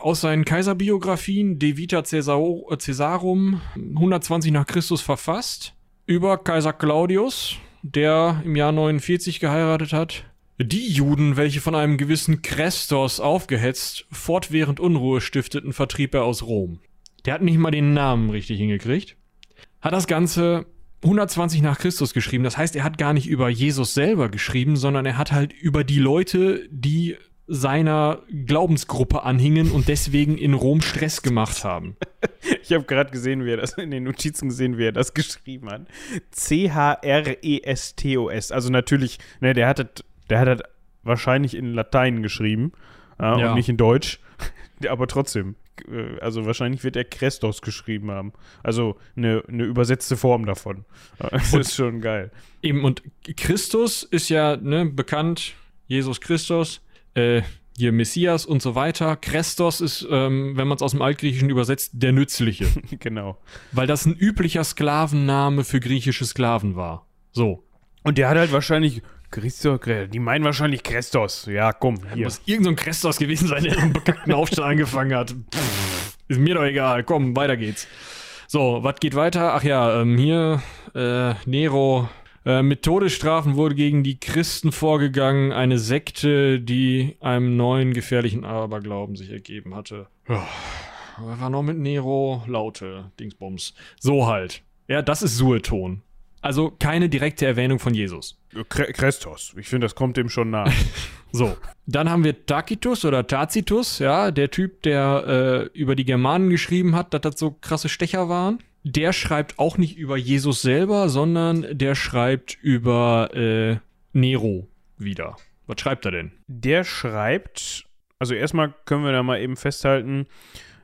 aus seinen Kaiserbiografien De Vita Caesarum 120 nach Christus verfasst, über Kaiser Claudius, der im Jahr 49 geheiratet hat. Die Juden, welche von einem gewissen Krestos aufgehetzt, fortwährend Unruhe stifteten, vertrieb er aus Rom. Der hat nicht mal den Namen richtig hingekriegt. Hat das Ganze 120 nach Christus geschrieben. Das heißt, er hat gar nicht über Jesus selber geschrieben, sondern er hat halt über die Leute, die seiner Glaubensgruppe anhingen und deswegen in Rom Stress gemacht haben. Ich habe gerade gesehen, wie er das in den Notizen gesehen, wie er das geschrieben hat. C-H-R-E-S-T-O-S. Also natürlich, ne, der hat das, der hat das wahrscheinlich in Latein geschrieben äh, ja. und nicht in Deutsch. Aber trotzdem. Äh, also wahrscheinlich wird er Christos geschrieben haben. Also eine, eine übersetzte Form davon. Das ist schon geil. Eben, und Christus ist ja ne, bekannt, Jesus Christus, äh, hier Messias und so weiter. Christos ist, ähm, wenn man es aus dem Altgriechischen übersetzt, der Nützliche. genau. Weil das ein üblicher Sklavenname für griechische Sklaven war. So. Und der hat halt wahrscheinlich Christos, die meinen wahrscheinlich Christos. Ja, komm, hier. Muss irgendein so Christos gewesen sein, der einen bekannten Aufstand angefangen hat. Pff, ist mir doch egal. Komm, weiter geht's. So, was geht weiter? Ach ja, ähm, hier, äh, Nero. Äh, mit Todesstrafen wurde gegen die Christen vorgegangen. Eine Sekte, die einem neuen gefährlichen Aberglauben sich ergeben hatte. Ja, was war noch mit Nero? Laute, Dingsbums. So halt. Ja, das ist Sueton. Also keine direkte Erwähnung von Jesus. Christos. Ich finde, das kommt dem schon nah. so. Dann haben wir Tacitus oder Tacitus, ja, der Typ, der äh, über die Germanen geschrieben hat, dass das so krasse Stecher waren. Der schreibt auch nicht über Jesus selber, sondern der schreibt über äh, Nero wieder. Was schreibt er denn? Der schreibt, also erstmal können wir da mal eben festhalten,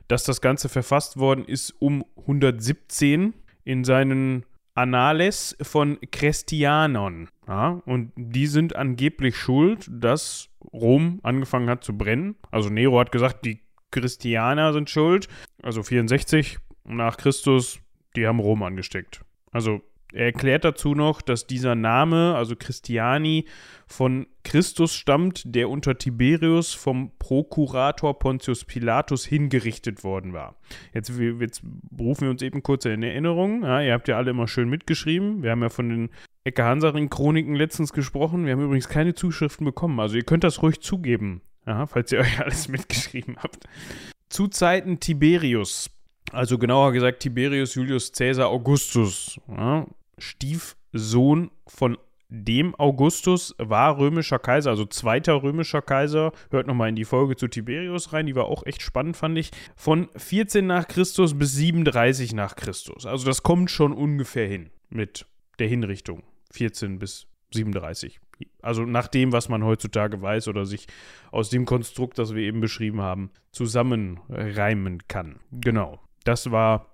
dass das Ganze verfasst worden ist um 117 in seinen Annales von Christianon. Ja, und die sind angeblich schuld, dass Rom angefangen hat zu brennen. Also Nero hat gesagt, die Christianer sind schuld. Also 64 nach Christus, die haben Rom angesteckt. Also er erklärt dazu noch, dass dieser Name, also Christiani, von Christus stammt, der unter Tiberius vom Prokurator Pontius Pilatus hingerichtet worden war. Jetzt, jetzt berufen wir uns eben kurz in Erinnerung. Ja, ihr habt ja alle immer schön mitgeschrieben. Wir haben ja von den Ecke Hansaring-Chroniken letztens gesprochen. Wir haben übrigens keine Zuschriften bekommen. Also ihr könnt das ruhig zugeben, ja, falls ihr euch alles mitgeschrieben habt. Zu Zeiten Tiberius, also genauer gesagt Tiberius Julius Caesar Augustus, ja, Stiefsohn von dem Augustus war römischer Kaiser, also zweiter römischer Kaiser. Hört nochmal in die Folge zu Tiberius rein, die war auch echt spannend, fand ich. Von 14 nach Christus bis 37 nach Christus. Also das kommt schon ungefähr hin mit der Hinrichtung 14 bis 37. Also nach dem, was man heutzutage weiß oder sich aus dem Konstrukt, das wir eben beschrieben haben, zusammenreimen kann. Genau. Das war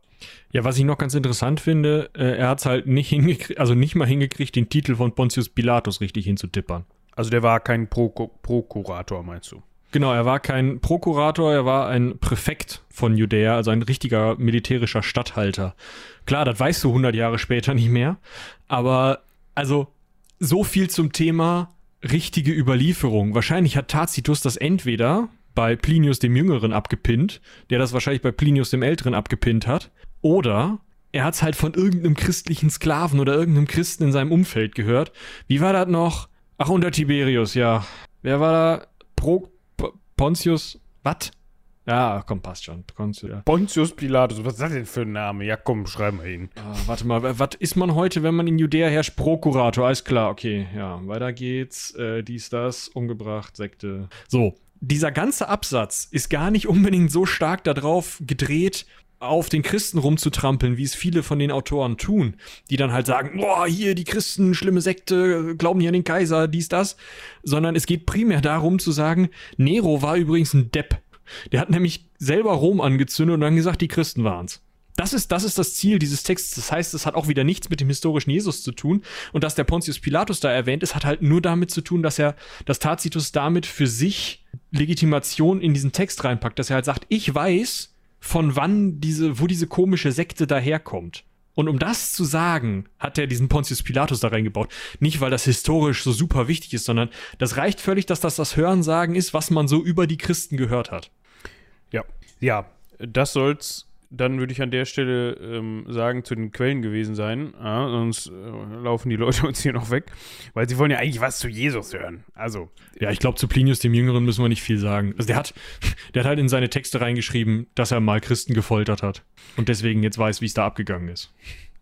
ja, was ich noch ganz interessant finde, äh, er hat es halt nicht hingekriegt, also nicht mal hingekriegt, den Titel von Pontius Pilatus richtig hinzutippern. Also der war kein Pro Prokurator, meinst du? Genau, er war kein Prokurator, er war ein Präfekt von Judäa, also ein richtiger militärischer Statthalter. Klar, das weißt du 100 Jahre später nicht mehr, aber also so viel zum Thema richtige Überlieferung. Wahrscheinlich hat Tacitus das entweder bei Plinius dem Jüngeren abgepinnt, der das wahrscheinlich bei Plinius dem Älteren abgepinnt hat, oder er hat es halt von irgendeinem christlichen Sklaven oder irgendeinem Christen in seinem Umfeld gehört. Wie war das noch? Ach, unter Tiberius, ja. Wer war da? Pro P Pontius? Was? Ja, komm, passt schon. Pontius, ja. Pontius Pilatus, was ist das denn für ein Name? Ja, komm, schreiben wir ihn. Ah, warte mal, was ist man heute, wenn man in Judäa herrscht? Prokurator, alles klar, okay, ja, weiter geht's. Äh, dies, das, umgebracht, Sekte. So, dieser ganze Absatz ist gar nicht unbedingt so stark darauf gedreht, auf den Christen rumzutrampeln, wie es viele von den Autoren tun, die dann halt sagen, boah, hier die Christen, schlimme Sekte, glauben hier an den Kaiser, dies, das, sondern es geht primär darum zu sagen, Nero war übrigens ein Depp. Der hat nämlich selber Rom angezündet und dann gesagt, die Christen waren's. Das ist, das ist das Ziel dieses Texts. Das heißt, es hat auch wieder nichts mit dem historischen Jesus zu tun. Und dass der Pontius Pilatus da erwähnt ist, hat halt nur damit zu tun, dass er, dass Tacitus damit für sich Legitimation in diesen Text reinpackt. Dass er halt sagt, ich weiß, von wann diese, wo diese komische Sekte daherkommt. Und um das zu sagen, hat er diesen Pontius Pilatus da reingebaut. Nicht, weil das historisch so super wichtig ist, sondern das reicht völlig, dass das das Hörensagen ist, was man so über die Christen gehört hat. Ja, ja, das soll's dann würde ich an der Stelle ähm, sagen, zu den Quellen gewesen sein. Ja, sonst äh, laufen die Leute uns hier noch weg. Weil sie wollen ja eigentlich was zu Jesus hören. Also. Ja, ich glaube, zu Plinius dem Jüngeren müssen wir nicht viel sagen. Also der hat, der hat halt in seine Texte reingeschrieben, dass er mal Christen gefoltert hat. Und deswegen jetzt weiß, wie es da abgegangen ist.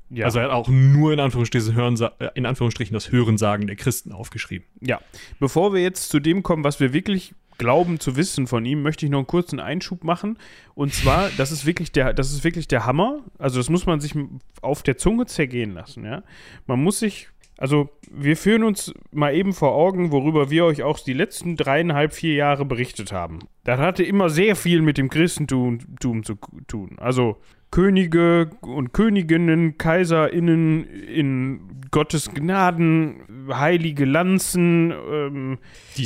Ja. Also er hat auch nur in Anführungsstrichen, Hörensa äh, in Anführungsstrichen das Hörensagen der Christen aufgeschrieben. Ja. Bevor wir jetzt zu dem kommen, was wir wirklich glauben zu wissen von ihm, möchte ich noch einen kurzen Einschub machen. Und zwar, das ist wirklich der, das ist wirklich der Hammer. Also das muss man sich auf der Zunge zergehen lassen, ja. Man muss sich, also wir führen uns mal eben vor Augen, worüber wir euch auch die letzten dreieinhalb, vier Jahre berichtet haben. Das hatte immer sehr viel mit dem Christentum zu tun. Also Könige und Königinnen, KaiserInnen in Gottes Gnaden, heilige Lanzen, ähm,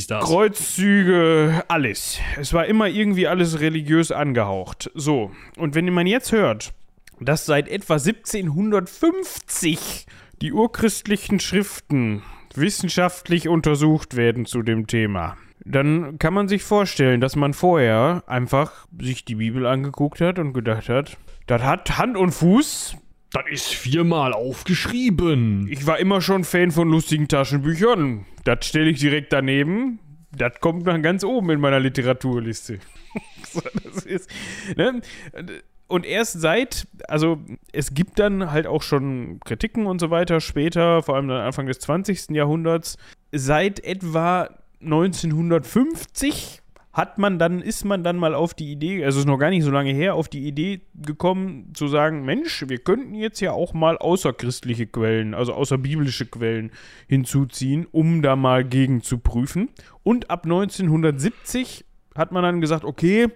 Kreuzzüge, alles. Es war immer irgendwie alles religiös angehaucht. So, und wenn man jetzt hört, dass seit etwa 1750 die urchristlichen Schriften wissenschaftlich untersucht werden zu dem Thema, dann kann man sich vorstellen, dass man vorher einfach sich die Bibel angeguckt hat und gedacht hat, das hat Hand und Fuß. Das ist viermal aufgeschrieben. Ich war immer schon Fan von lustigen Taschenbüchern. Das stelle ich direkt daneben. Das kommt dann ganz oben in meiner Literaturliste. so, das ist, ne? Und erst seit, also es gibt dann halt auch schon Kritiken und so weiter später, vor allem dann Anfang des 20. Jahrhunderts, seit etwa 1950 hat man dann, ist man dann mal auf die Idee, also es ist noch gar nicht so lange her, auf die Idee gekommen zu sagen, Mensch, wir könnten jetzt ja auch mal außerchristliche Quellen, also außerbiblische Quellen hinzuziehen, um da mal gegen zu prüfen. Und ab 1970 hat man dann gesagt, okay,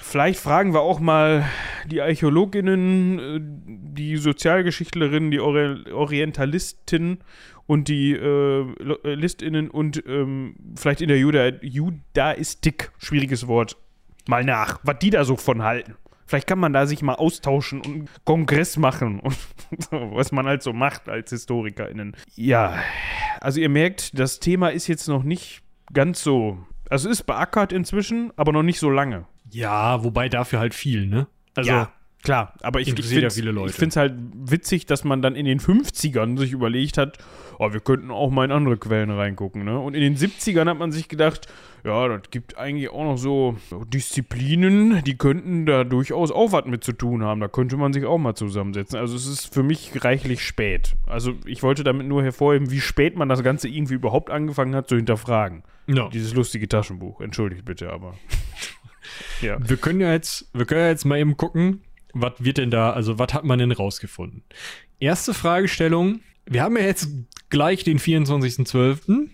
vielleicht fragen wir auch mal die Archäologinnen, äh, die Sozialgeschichtlerinnen, die Orientalisten und die äh, äh, ListInnen und ähm, vielleicht in der Juda Judaistik, schwieriges Wort, mal nach, was die da so von halten. Vielleicht kann man da sich mal austauschen und Kongress machen und was man halt so macht als HistorikerInnen. Ja, also ihr merkt, das Thema ist jetzt noch nicht ganz so. Also es ist beackert inzwischen, aber noch nicht so lange. Ja, wobei dafür halt viel, ne? Also ja. Klar, aber ich, ich finde es halt witzig, dass man dann in den 50ern sich überlegt hat, oh, wir könnten auch mal in andere Quellen reingucken. Ne? Und in den 70ern hat man sich gedacht, ja, das gibt eigentlich auch noch so Disziplinen, die könnten da durchaus auch was mit zu tun haben. Da könnte man sich auch mal zusammensetzen. Also es ist für mich reichlich spät. Also ich wollte damit nur hervorheben, wie spät man das Ganze irgendwie überhaupt angefangen hat zu hinterfragen. Ja. Dieses lustige Taschenbuch. Entschuldigt bitte, aber. ja. Wir können ja jetzt, wir können ja jetzt mal eben gucken, was wird denn da, also was hat man denn rausgefunden? Erste Fragestellung, wir haben ja jetzt gleich den 24.12.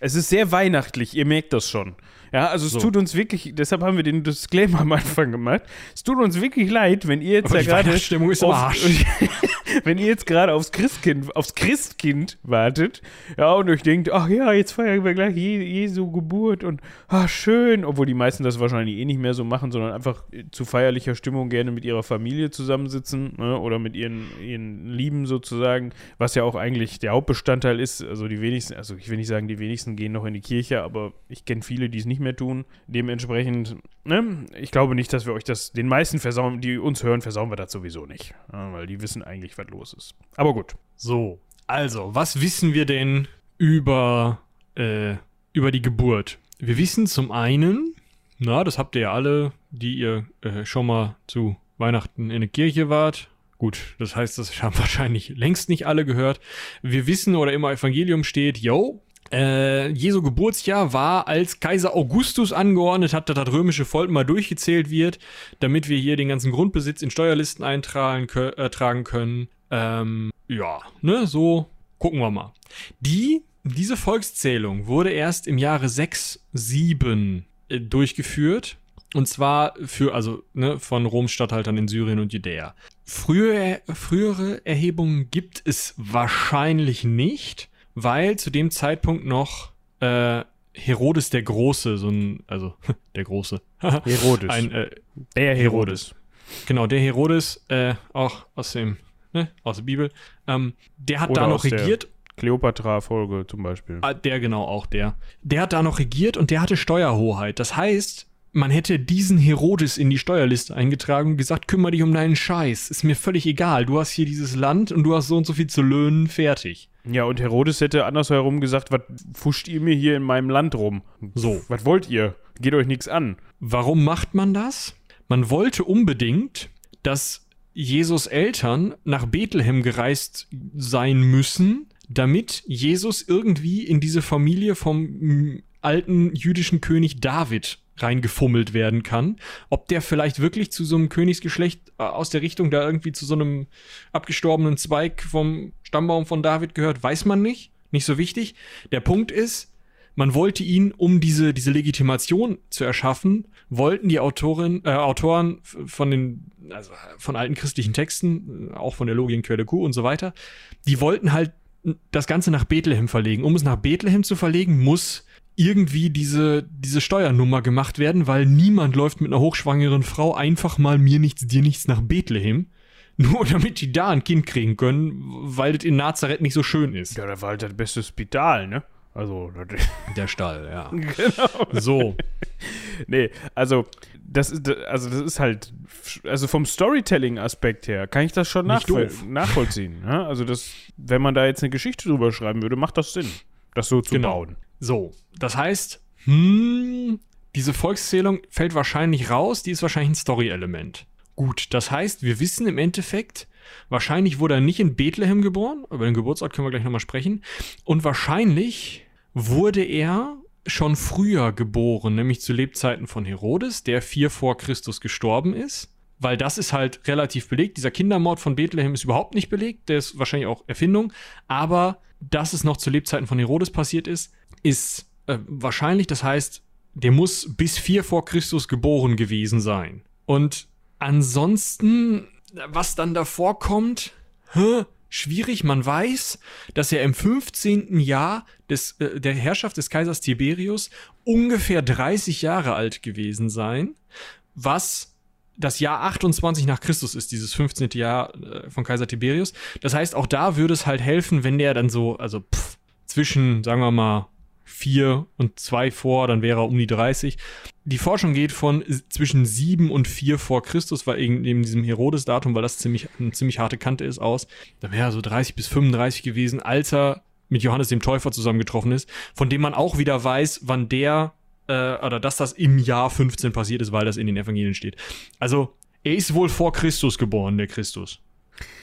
Es ist sehr weihnachtlich, ihr merkt das schon. Ja, also es So. tut uns wirklich, deshalb haben wir den Disclaimer am Anfang gemacht. Es tut uns wirklich leid, wenn ihr jetzt Aber ja die gerade Weihnachtsstimmung ist auf- Arsch. wenn ihr jetzt gerade aufs Christkind, aufs Christkind wartet, ja, und euch denkt, ach ja, jetzt feiern wir gleich Je Jesu Geburt und ach schön, obwohl die meisten das wahrscheinlich eh nicht mehr so machen, sondern einfach zu feierlicher Stimmung gerne mit ihrer Familie zusammensitzen ne, oder mit ihren, ihren Lieben sozusagen, was ja auch eigentlich der Hauptbestandteil ist. Also die wenigsten, also ich will nicht sagen, die wenigsten gehen noch in die Kirche, aber ich kenne viele, die es nicht mehr tun. Dementsprechend, ne, ich glaube nicht, dass wir euch das, den meisten versauen, die uns hören, versauen wir das sowieso nicht, weil die wissen eigentlich, was los ist. Aber gut. So, also, was wissen wir denn über, äh, über die Geburt? Wir wissen zum einen, na, das habt ihr ja alle, die ihr äh, schon mal zu Weihnachten in der Kirche wart. Gut, das heißt, das haben wahrscheinlich längst nicht alle gehört. Wir wissen oder im Evangelium steht, yo, äh, Jesu Geburtsjahr war, als Kaiser Augustus angeordnet hat, dass das römische Volk mal durchgezählt wird, damit wir hier den ganzen Grundbesitz in Steuerlisten eintragen äh, können. Ähm, ja, ne, so gucken wir mal. Die, diese Volkszählung wurde erst im Jahre 6, 7 äh, durchgeführt. Und zwar für, also, ne, von Roms Statthaltern in Syrien und Judäa. Frühe, frühere Erhebungen gibt es wahrscheinlich nicht, weil zu dem Zeitpunkt noch äh, Herodes der Große, so ein, also der Große, Herodes. ein äh, der Herodes. Genau, der Herodes, äh, auch aus dem, ne, aus der Bibel, ähm, der hat Oder da noch regiert. Kleopatra-Folge zum Beispiel. Ah, Der genau, auch der. Der hat da noch regiert und der hatte Steuerhoheit. Das heißt, man hätte diesen Herodes in die Steuerliste eingetragen und gesagt, kümmere dich um deinen Scheiß. Ist mir völlig egal. Du hast hier dieses Land und du hast so und so viel zu löhnen, fertig. Ja, und Herodes hätte andersherum gesagt, was fuscht ihr mir hier in meinem Land rum? So. Was wollt ihr? Geht euch nichts an. Warum macht man das? Man wollte unbedingt, dass Jesus Eltern nach Bethlehem gereist sein müssen, damit Jesus irgendwie in diese Familie vom mm, alten jüdischen König David reingefummelt werden kann. Ob der vielleicht wirklich zu so einem Königsgeschlecht äh, aus der Richtung da irgendwie zu so einem abgestorbenen Zweig vom Stammbaum von David gehört, weiß man nicht. Nicht so wichtig. Der Punkt ist, man wollte ihn, um diese, diese Legitimation zu erschaffen, wollten die Autorin, äh, Autoren von den, also von alten christlichen Texten, äh, auch von der Logienquelle Q und so weiter, die wollten halt das Ganze nach Bethlehem verlegen. Um es nach Bethlehem zu verlegen, muss irgendwie diese, diese Steuernummer gemacht werden, weil niemand läuft mit einer hochschwangeren Frau einfach mal mir nichts, dir nichts nach Bethlehem. Nur damit die da ein Kind kriegen können, weil das in Nazareth nicht so schön ist. Ja, das war halt das beste Spital, ne? Also, Der Stall, ja. genau. So. Nee, also das, ist, also das ist halt, also vom Storytelling-Aspekt her kann ich das schon nachvoll nachvollziehen. Ja? Also das, wenn man da jetzt eine Geschichte drüber schreiben würde, macht das Sinn, das so zu Genau. bauen. So, das heißt, hm, diese Volkszählung fällt wahrscheinlich raus, die ist wahrscheinlich ein Story-Element. Gut, das heißt, wir wissen im Endeffekt, wahrscheinlich wurde er nicht in Bethlehem geboren, über den Geburtsort können wir gleich nochmal sprechen, und wahrscheinlich wurde er schon früher geboren, nämlich zu Lebzeiten von Herodes, der vier vor Christus gestorben ist. Weil das ist halt relativ belegt. Dieser Kindermord von Bethlehem ist überhaupt nicht belegt. Der ist wahrscheinlich auch Erfindung. Aber dass es noch zu Lebzeiten von Herodes passiert ist, ist äh, wahrscheinlich. Das heißt, der muss bis vier vor Christus geboren gewesen sein. Und ansonsten, was dann davor kommt, hä, schwierig. Man weiß, dass er im 15. Jahr des, äh, der Herrschaft des Kaisers Tiberius ungefähr 30 Jahre alt gewesen sein, was das Jahr 28 nach Christus ist, dieses 15. Jahr äh, von Kaiser Tiberius. Das heißt, auch da würde es halt helfen, wenn der dann so, also pff, zwischen, sagen wir mal, vier und zwei vor, dann wäre er um die 30. Die Forschung geht von zwischen sieben und vier vor Christus, weil eben neben diesem Herodes-Datum, weil das ziemlich, eine ziemlich harte Kante ist, aus. Da wäre er so 30 bis 35 gewesen, als er mit Johannes dem Täufer zusammengetroffen ist, von dem man auch wieder weiß, wann der äh, oder dass das im Jahr 15 passiert ist, weil das in den Evangelien steht. Also, er ist wohl vor Christus geboren, der Christus.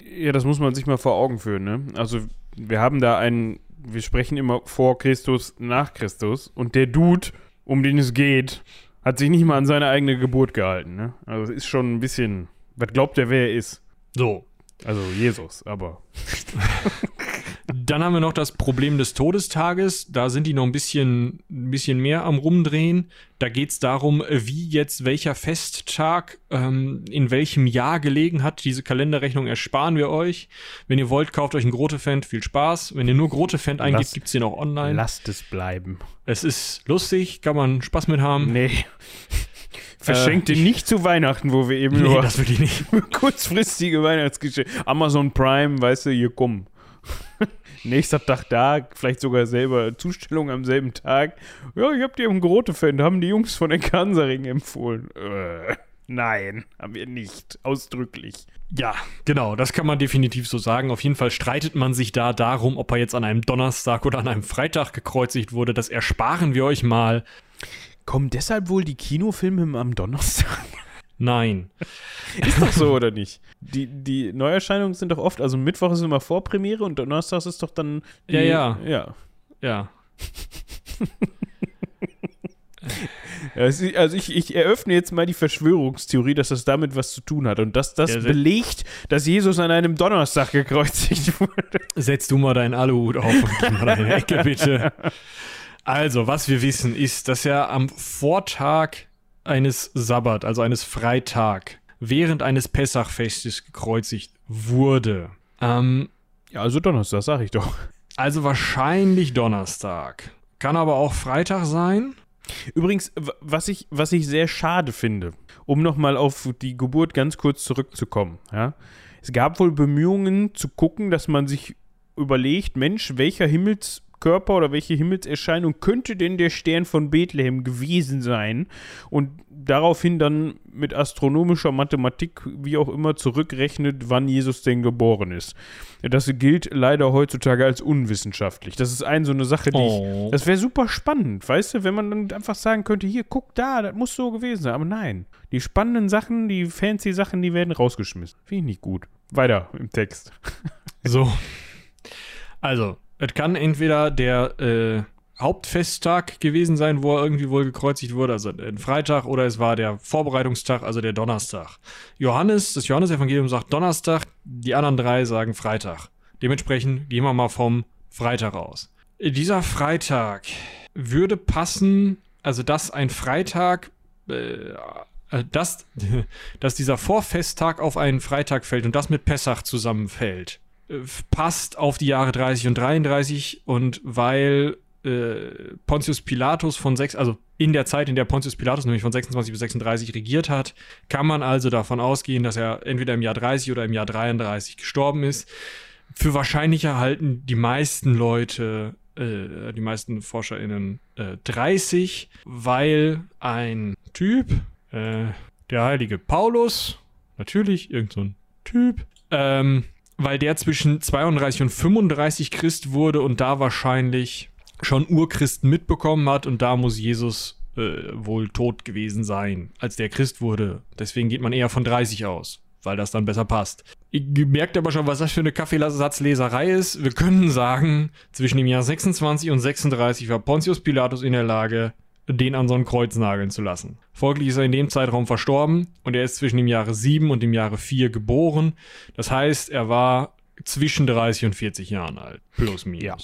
Ja, das muss man sich mal vor Augen führen, ne? Also, wir haben da einen, wir sprechen immer vor Christus, nach Christus und der Dude, um den es geht, hat sich nicht mal an seine eigene Geburt gehalten, ne? Also, es ist schon ein bisschen, was glaubt er, wer er ist? So. Also, Jesus, aber. Dann haben wir noch das Problem des Todestages. Da sind die noch ein bisschen, ein bisschen mehr am Rumdrehen. Da geht es darum, wie jetzt welcher Festtag ähm, in welchem Jahr gelegen hat. Diese Kalenderrechnung ersparen wir euch. Wenn ihr wollt, kauft euch ein Grote-Fan. Viel Spaß. Wenn ihr nur Grote-Fan eingibt, gibt es den auch online. Lasst es bleiben. Es ist lustig, kann man Spaß mit haben. Nee. Verschenkt ihn nicht zu Weihnachten, wo wir eben Nee, nur das wirklich nicht. kurzfristige Weihnachtsgeschenke. Amazon Prime, weißt du, hier komm. Nächster Tag da, vielleicht sogar selber Zustellung am selben Tag. Ja, ich hab dir einen Grote-Fan, haben die Jungs von den Kansaring empfohlen. Äh, nein, haben wir nicht. Ausdrücklich. Ja, genau, das kann man definitiv so sagen. Auf jeden Fall streitet man sich da darum, ob er jetzt an einem Donnerstag oder an einem Freitag gekreuzigt wurde. Das ersparen wir euch mal. Kommen deshalb wohl die Kinofilme am Donnerstag? Nein. Ist doch so, oder nicht? Die, die Neuerscheinungen sind doch oft, also Mittwoch ist immer Vorpremiere und Donnerstag ist doch dann. Die, Ja, ja. Ja. Ja. Ist- Also ich, ich eröffne jetzt mal die Verschwörungstheorie, dass das damit was zu tun hat und dass das Ja, belegt, dass Jesus an einem Donnerstag gekreuzigt wurde. Setz du mal deinen Aluhut auf und geh mal deine Ecke, bitte. Also, was wir wissen, ist, dass er am Vortag eines Sabbat, also eines Freitag, während eines Pessachfestes gekreuzigt wurde. Ähm, Ja, also Donnerstag, sag ich doch. also wahrscheinlich Donnerstag. Kann aber auch Freitag sein. Übrigens, was ich, was ich sehr schade finde, um nochmal auf die Geburt ganz kurz zurückzukommen, ja. Es gab wohl Bemühungen zu gucken, dass man sich überlegt, Mensch, welcher Himmelskörper oder welche Himmelserscheinung könnte denn der Stern von Bethlehem gewesen sein? Und daraufhin dann mit astronomischer Mathematik, wie auch immer, zurückrechnet, wann Jesus denn geboren ist. Das gilt leider heutzutage als unwissenschaftlich. Das ist ein so eine Sache, die Oh. ich. Das wäre super spannend, weißt du, wenn man dann einfach sagen könnte, hier, guck da, das muss so gewesen sein. Aber nein. Die spannenden Sachen, die fancy Sachen, die werden rausgeschmissen. Finde ich nicht gut. Weiter im Text. So. Also, es kann entweder der äh, Hauptfesttag gewesen sein, wo er irgendwie wohl gekreuzigt wurde, also ein Freitag, oder es war der Vorbereitungstag, also der Donnerstag. Johannes, das Johannesevangelium sagt Donnerstag, die anderen drei sagen Freitag. Dementsprechend gehen wir mal vom Freitag aus. Dieser Freitag würde passen, also dass ein Freitag, äh, äh, dass, dass dieser Vorfesttag auf einen Freitag fällt und das mit Pessach zusammenfällt passt auf die Jahre 30 und 33 und weil äh, Pontius Pilatus von sechs, also in der Zeit, in der Pontius Pilatus nämlich von 26 bis 36 regiert hat, kann man also davon ausgehen, dass er entweder im Jahr 30 oder im Jahr 33 gestorben ist. Für wahrscheinlicher halten die meisten Leute, äh, die meisten ForscherInnen äh, 30, weil ein Typ, äh, der heilige Paulus, natürlich, irgend so Typ, ähm, weil der zwischen 32 und 35 Christ wurde und da wahrscheinlich schon Urchristen mitbekommen hat und da muss Jesus äh, wohl tot gewesen sein, als der Christ wurde. Deswegen geht man eher von 30 aus, weil das dann besser passt. Ihr merkt aber schon, was das für eine Kaffeesatzleserei ist. Wir können sagen, zwischen dem Jahr 26 und 36 war Pontius Pilatus in der Lage, den an so ein Kreuz nageln zu lassen. Folglich ist er in dem Zeitraum verstorben und er ist zwischen dem Jahre 7 und dem Jahre 4 geboren. Das heißt, er war zwischen 30 und 40 Jahren alt. Plus, minus. Ja.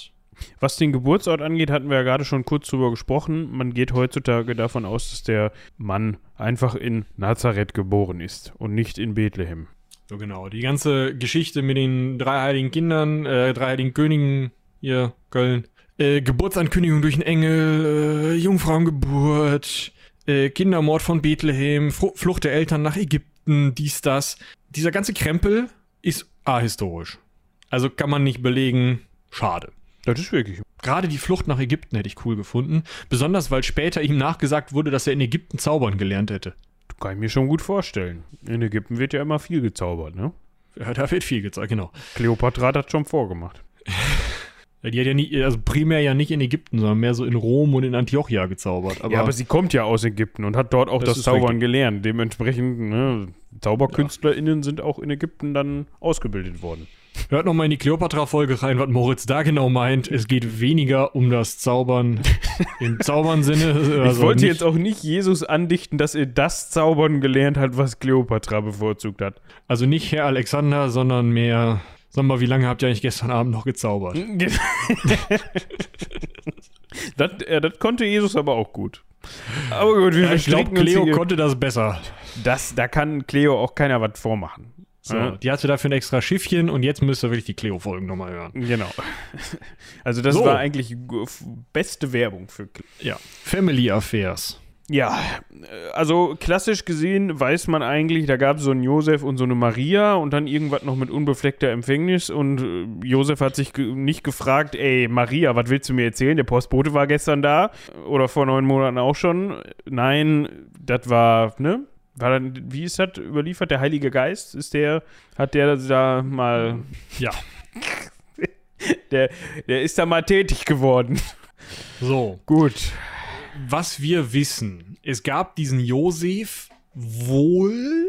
Was den Geburtsort angeht, hatten wir ja gerade schon kurz drüber gesprochen. Man geht heutzutage davon aus, dass der Mann einfach in Nazareth geboren ist und nicht in Bethlehem. So genau. Die ganze Geschichte mit den drei heiligen Kindern, äh, drei heiligen Königen hier, Köln. Äh, Geburtsankündigung durch einen Engel, äh, Jungfrauengeburt, äh, Kindermord von Bethlehem, Fru Flucht der Eltern nach Ägypten, dies, das. Dieser ganze Krempel ist ahistorisch. Also kann man nicht belegen. Schade. Das ist wirklich. Gerade die Flucht nach Ägypten hätte ich cool gefunden. Besonders, weil später ihm nachgesagt wurde, dass er in Ägypten zaubern gelernt hätte. Kann ich mir schon gut vorstellen. In Ägypten wird ja immer viel gezaubert, ne? Ja, da wird viel gezeigt, genau. Kleopatra hat das schon vorgemacht. Ja, die hat ja nie, also primär ja nicht in Ägypten, sondern mehr so in Rom und in Antiochia gezaubert. Aber, ja, aber sie kommt ja aus Ägypten und hat dort auch Das das, Zaubern richtig. gelernt. Dementsprechend, ne, ZauberkünstlerInnen sind auch in Ägypten dann ausgebildet worden. hört noch mal in die Kleopatra-Folge rein, was Moritz da genau meint. Es geht weniger um das Zaubern im Zaubern-Sinne. ich Also wollte nicht- jetzt auch nicht Jesus andichten, dass er das Zaubern gelernt hat, was Kleopatra bevorzugt hat. Also nicht Herr Alexander, sondern mehr Sag mal, wie lange habt ihr eigentlich gestern Abend noch gezaubert? das, äh, das konnte Jesus aber auch gut. Aber gut, wir Ja, ich glaube, Cleo konnte das besser. das, da kann Cleo auch keiner was vormachen. So, Ja. Die hatte dafür ein extra Schiffchen und jetzt müsst ihr wirklich die Cleo-Folgen nochmal hören. Genau. Also das So. war eigentlich beste Werbung für Cleo. Ja. Family Affairs. Ja, äh, also klassisch gesehen weiß man eigentlich, da gab es so einen Josef und so eine Maria und dann irgendwas noch mit unbefleckter Empfängnis und äh, Josef hat sich ge nicht gefragt, ey Maria, was willst du mir erzählen? Der Postbote war gestern da oder vor neun Monaten auch schon. Nein, das war, ne? War dann, wie ist das überliefert? Der Heilige Geist? Ist der, hat der da mal, Ja. der, der ist da mal tätig geworden. So. Gut. Was wir wissen, es gab diesen Josef wohl,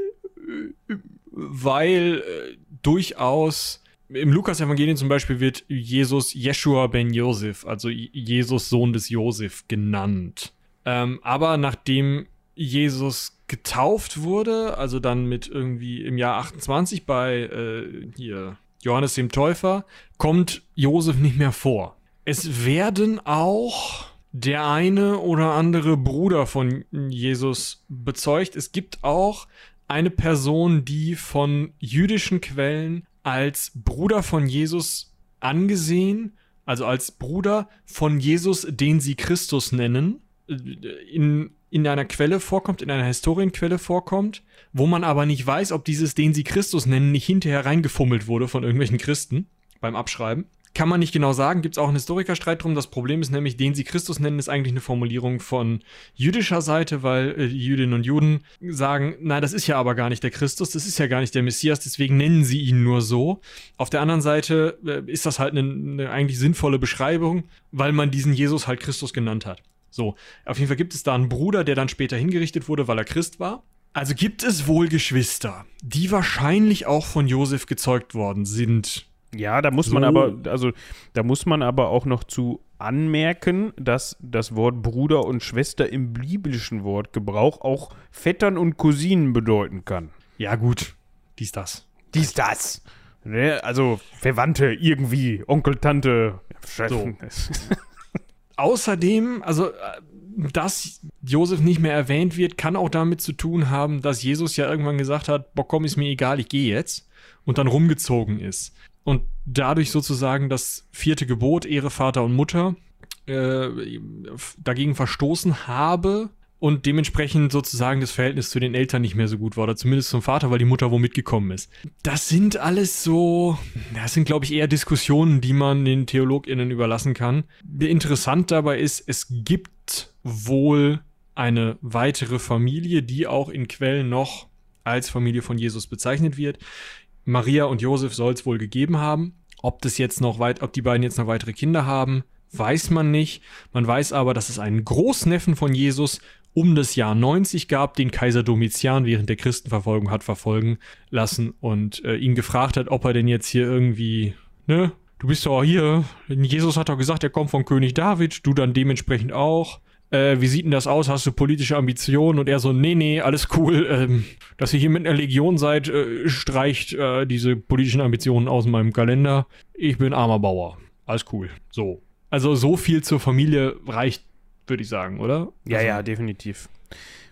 äh, weil äh, durchaus im Lukas-Evangelium zum Beispiel wird Jesus Jeshua ben Josef, also Jesus Sohn des Josef genannt. Ähm, aber nachdem Jesus getauft wurde, also dann mit irgendwie im Jahr 28 bei äh, hier Johannes dem Täufer, kommt Josef nicht mehr vor. Es werden auch der eine oder andere Bruder von Jesus bezeugt. Es gibt auch eine Person, die von jüdischen Quellen als Bruder von Jesus angesehen, also als Bruder von Jesus, den sie Christus nennen, in, in einer Quelle vorkommt, in einer Historienquelle vorkommt, wo man aber nicht weiß, ob dieses, den sie Christus nennen, nicht hinterher reingefummelt wurde von irgendwelchen Christen beim Abschreiben. Kann man nicht genau sagen, gibt es auch einen Historikerstreit drum. Das Problem ist nämlich, den sie Christus nennen, ist eigentlich eine Formulierung von jüdischer Seite, weil äh, Jüdinnen und Juden sagen, nein, das ist ja aber gar nicht der Christus, das ist ja gar nicht der Messias, deswegen nennen sie ihn nur so. Auf der anderen Seite äh, ist das halt eine, eine eigentlich sinnvolle Beschreibung, weil man diesen Jesus halt Christus genannt hat. So, auf jeden Fall gibt es da einen Bruder, der dann später hingerichtet wurde, weil er Christ war. Also gibt es wohl Geschwister, die wahrscheinlich auch von Josef gezeugt worden sind. Ja, da muss man So. aber, also da muss man aber auch noch zu anmerken, dass das Wort Bruder und Schwester im biblischen Wortgebrauch auch Vettern und Cousinen bedeuten kann. Ja, gut, dies, das. Dies, das. Ne? Also Verwandte irgendwie, Onkel, Tante. So. Außerdem, also, äh, dass Josef nicht mehr erwähnt wird, kann auch damit zu tun haben, dass Jesus ja irgendwann gesagt hat, boah, komm, ist mir egal, ich gehe jetzt. Und dann rumgezogen ist. Und dadurch sozusagen das vierte Gebot, Ehre Vater und Mutter, äh, dagegen verstoßen habe und dementsprechend sozusagen das Verhältnis zu den Eltern nicht mehr so gut war, oder zumindest zum Vater, weil die Mutter wohl mitgekommen ist. Das sind alles so, das sind, glaube ich, eher Diskussionen, die man den TheologInnen überlassen kann. Interessant dabei ist, es gibt wohl eine weitere Familie, die auch in Quellen noch als Familie von Jesus bezeichnet wird. Maria und Josef soll es wohl gegeben haben. Ob das jetzt noch weit, ob die beiden jetzt noch weitere Kinder haben, weiß man nicht. Man weiß aber, dass es einen Großneffen von Jesus um das Jahr 90 gab, den Kaiser Domitian während der Christenverfolgung hat verfolgen lassen und äh, ihn gefragt hat, ob er denn jetzt hier irgendwie, ne, du bist doch hier, Jesus hat doch gesagt, er kommt von König David, du dann dementsprechend auch. Äh, wie sieht denn das aus? Hast du politische Ambitionen? Und er so, nee, nee, alles cool. Ähm, dass ihr hier mit einer Legion seid, äh, streicht äh, diese politischen Ambitionen aus meinem Kalender. Ich bin armer Bauer. Alles cool. So. Also so viel zur Familie reicht, würde ich sagen, oder? Ja, also, ja, definitiv.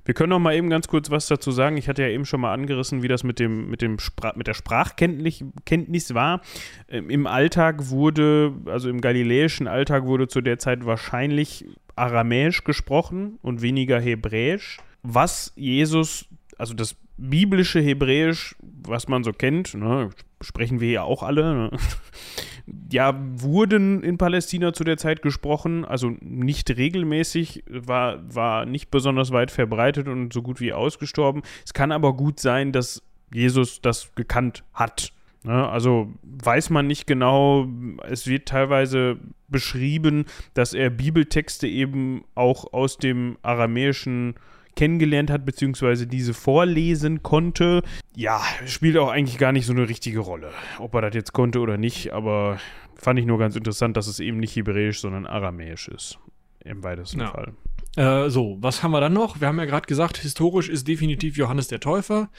Wir können noch mal eben ganz kurz was dazu sagen. Ich hatte ja eben schon mal angerissen, wie das mit, dem, mit, dem Spra mit der Sprachkenntnis Kenntnis war. Ähm, Im Alltag wurde, also im galiläischen Alltag wurde zu der Zeit wahrscheinlich Aramäisch gesprochen und weniger Hebräisch. Was Jesus, also das biblische Hebräisch, was man so kennt, ne, sprechen wir ja auch alle, ne? ja, wurden in Palästina zu der Zeit gesprochen, also nicht regelmäßig, war, war nicht besonders weit verbreitet und so gut wie ausgestorben. Es kann aber gut sein, dass Jesus das gekannt hat. Ne? Also weiß man nicht genau, es wird teilweise beschrieben, dass er Bibeltexte eben auch aus dem Aramäischen kennengelernt hat, beziehungsweise diese vorlesen konnte. Ja, spielt auch eigentlich gar nicht so eine richtige Rolle, ob er das jetzt konnte oder nicht, aber fand ich nur ganz interessant, dass es eben nicht Hebräisch, sondern Aramäisch ist. Im weitesten Ja. Fall. Äh, so, was haben wir dann noch? Wir haben ja gerade gesagt, historisch ist definitiv Johannes der Täufer,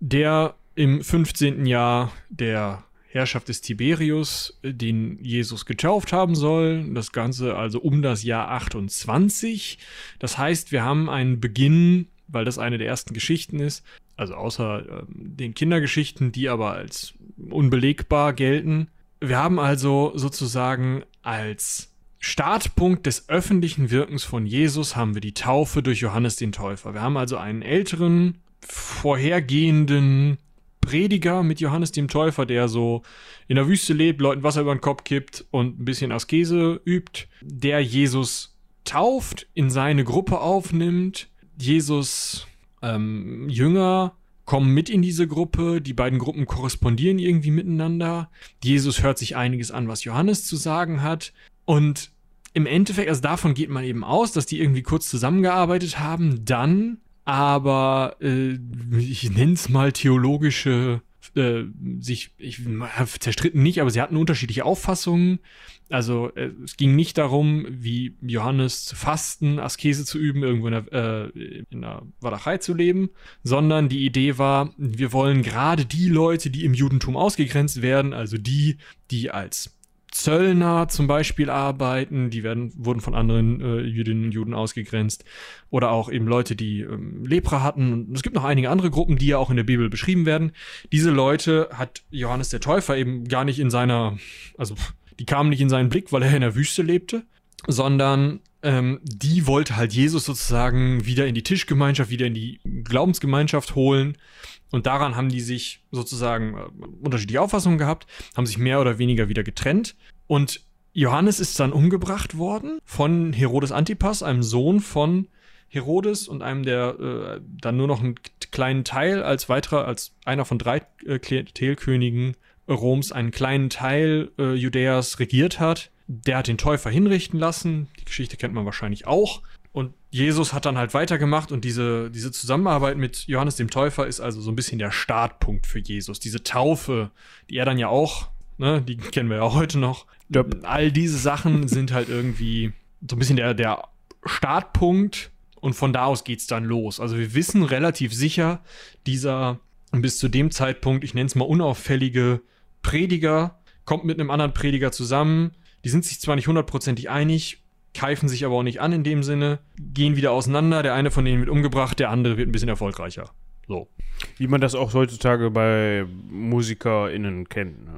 der im 15. Jahr der Herrschaft des Tiberius, äh, den Jesus getauft haben soll. Das Ganze also um das Jahr 28. Das heißt, wir haben einen Beginn, weil das eine der ersten Geschichten ist, also außer äh, den Kindergeschichten, die aber als unbelegbar gelten. Wir haben also sozusagen als Startpunkt des öffentlichen Wirkens von Jesus haben wir die Taufe durch Johannes den Täufer. Wir haben also einen älteren, vorhergehenden Prediger mit Johannes dem Täufer, der so in der Wüste lebt, Leuten Wasser über den Kopf kippt und ein bisschen Askese übt, der Jesus tauft, in seine Gruppe aufnimmt. Jesus ähm, Jünger kommen mit in diese Gruppe, die beiden Gruppen korrespondieren irgendwie miteinander. Jesus hört sich einiges an, was Johannes zu sagen hat. Und im Endeffekt, also davon geht man eben aus, dass die irgendwie kurz zusammengearbeitet haben, dann aber, äh, ich nenne es mal theologische, äh, sich, ich zerstritten nicht, aber sie hatten unterschiedliche Auffassungen. Also äh, es ging nicht darum, wie Johannes zu fasten, Askese zu üben, irgendwo in der, äh, in der Walachei zu leben, sondern die Idee war, wir wollen gerade die Leute, die im Judentum ausgegrenzt werden, also die, die als Zöllner zum Beispiel arbeiten, die werden, wurden von anderen äh, Jüdinnen und Juden ausgegrenzt. Oder auch eben Leute, die ähm, Lepra hatten. Und es gibt noch einige andere Gruppen, die ja auch in der Bibel beschrieben werden. Diese Leute hat Johannes der Täufer eben gar nicht in seiner, also die kamen nicht in seinen Blick, weil er in der Wüste lebte, sondern ähm, die wollte halt Jesus sozusagen wieder in die Tischgemeinschaft, wieder in die Glaubensgemeinschaft holen und daran haben die sich sozusagen äh, unterschiedliche Auffassungen gehabt, haben sich mehr oder weniger wieder getrennt. Und Johannes ist dann umgebracht worden von Herodes Antipas, einem Sohn von Herodes und einem, der äh, dann nur noch einen kleinen Teil als weiterer, als einer von drei äh, Klientelkönigen Roms einen kleinen Teil äh, Judäas regiert hat. Der hat den Täufer hinrichten lassen. Die Geschichte kennt man wahrscheinlich auch. Und Jesus hat dann halt weitergemacht und diese, diese Zusammenarbeit mit Johannes dem Täufer ist also so ein bisschen der Startpunkt für Jesus. Diese Taufe, die er dann ja auch, ne, die kennen wir ja heute noch. All diese Sachen sind halt irgendwie so ein bisschen der, der Startpunkt und von da aus geht's dann los. Also wir wissen relativ sicher, dieser bis zu dem Zeitpunkt, ich nenne es mal unauffällige Prediger, kommt mit einem anderen Prediger zusammen. Die sind sich zwar nicht hundertprozentig einig, keifen sich aber auch nicht an in dem Sinne, gehen wieder auseinander, der eine von denen wird umgebracht, der andere wird ein bisschen erfolgreicher. So. Wie man das auch heutzutage bei MusikerInnen kennt. Ne?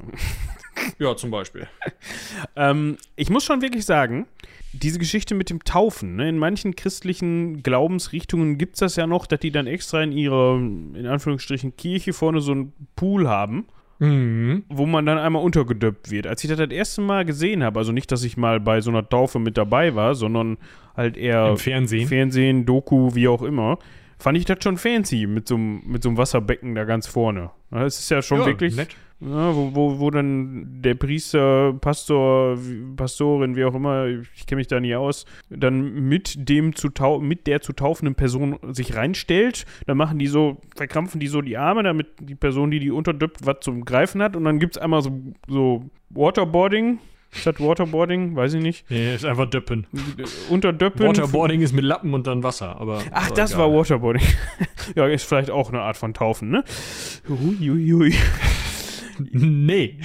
ja, zum Beispiel. ähm, ich muss schon wirklich sagen, diese Geschichte mit dem Taufen, ne, in manchen christlichen Glaubensrichtungen gibt es das ja noch, dass die dann extra in ihrer, in Anführungsstrichen, Kirche vorne so einen Pool haben Mhm. Wo man dann einmal untergedöppt wird. Als ich das das erste Mal gesehen habe, also nicht, dass ich mal bei so einer Taufe mit dabei war, sondern halt eher Im Fernsehen, Fernsehen Doku, wie auch immer, fand ich das schon fancy mit so, mit so einem Wasserbecken da ganz vorne. Das ist ja schon ja, wirklich. Nett. Ja, wo, wo, wo dann der Priester, Pastor, Pastorin, wie auch immer, ich kenne mich da nie aus, dann mit dem zu mit der zu taufenden Person sich reinstellt. Dann machen die so, verkrampfen die so die Arme, damit die Person, die die unterdöppt, was zum Greifen hat. Und dann gibt es einmal so, so Waterboarding, Statt Waterboarding, weiß ich nicht. Nee, ist einfach Döppen. Unterdöppen. Waterboarding ist mit Lappen und dann Wasser, aber. Ach, aber das egal. war Waterboarding. ja, ist vielleicht auch eine Art von Taufen, ne? Huiuiui. Nee.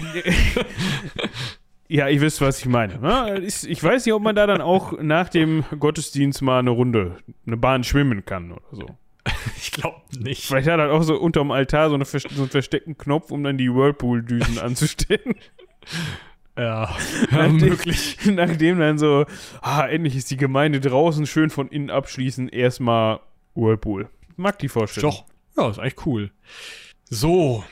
ja, ihr wisst, was ich meine. Ne? Ich weiß nicht, ob man da dann auch nach dem Gottesdienst mal eine Runde, eine Bahn schwimmen kann oder so. Ich glaube nicht. Vielleicht hat er auch so unterm Altar so, eine, so einen versteckten Knopf, um dann die Whirlpool-Düsen anzustellen. Ja, nachdem, möglich. Nachdem dann so, ah, endlich ist die Gemeinde draußen, schön von innen abschließen, erstmal Whirlpool. Mag die Vorstellung. Doch. Ja, ist eigentlich cool. So,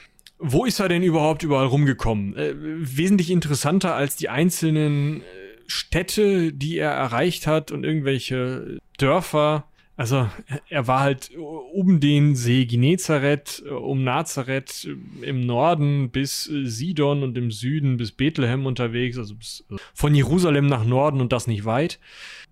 wo ist er denn überhaupt überall rumgekommen? Äh, wesentlich interessanter als die einzelnen äh, Städte, die er erreicht hat und irgendwelche Dörfer. Also er war halt um den See Genezareth, um Nazareth im Norden bis Sidon und im Süden bis Bethlehem unterwegs, also von Jerusalem nach Norden und das nicht weit.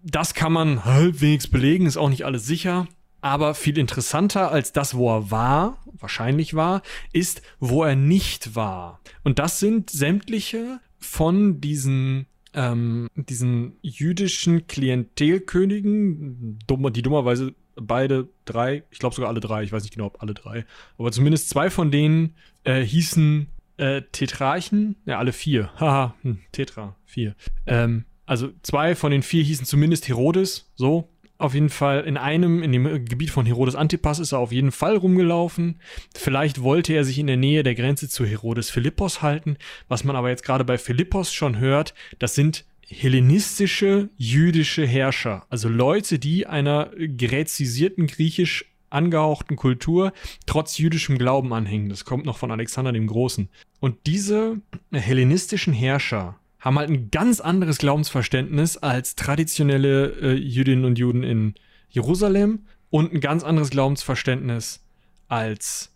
Das kann man halbwegs belegen, ist auch nicht alles sicher. Aber viel interessanter als das, wo er war, wahrscheinlich war, ist, wo er nicht war. Und das sind sämtliche von diesen ähm, diesen jüdischen Klientelkönigen, die dummerweise beide drei, ich glaube sogar alle drei, ich weiß nicht genau, ob alle drei, aber zumindest zwei von denen äh, hießen äh, Tetrarchen, ja, alle vier. Haha, hm, Tetra, vier. Ähm, also zwei von den vier hießen zumindest Herodes, so. Auf jeden Fall in einem, in dem Gebiet von Herodes Antipas ist er auf jeden Fall rumgelaufen. Vielleicht wollte er sich in der Nähe der Grenze zu Herodes Philippos halten. Was man aber jetzt gerade bei Philippos schon hört, das sind hellenistische jüdische Herrscher. Also Leute, die einer gräzisierten griechisch angehauchten Kultur trotz jüdischem Glauben anhängen. Das kommt noch von Alexander dem Großen. Und diese hellenistischen Herrscher haben halt ein ganz anderes Glaubensverständnis als traditionelle äh, Jüdinnen und Juden in Jerusalem und ein ganz anderes Glaubensverständnis als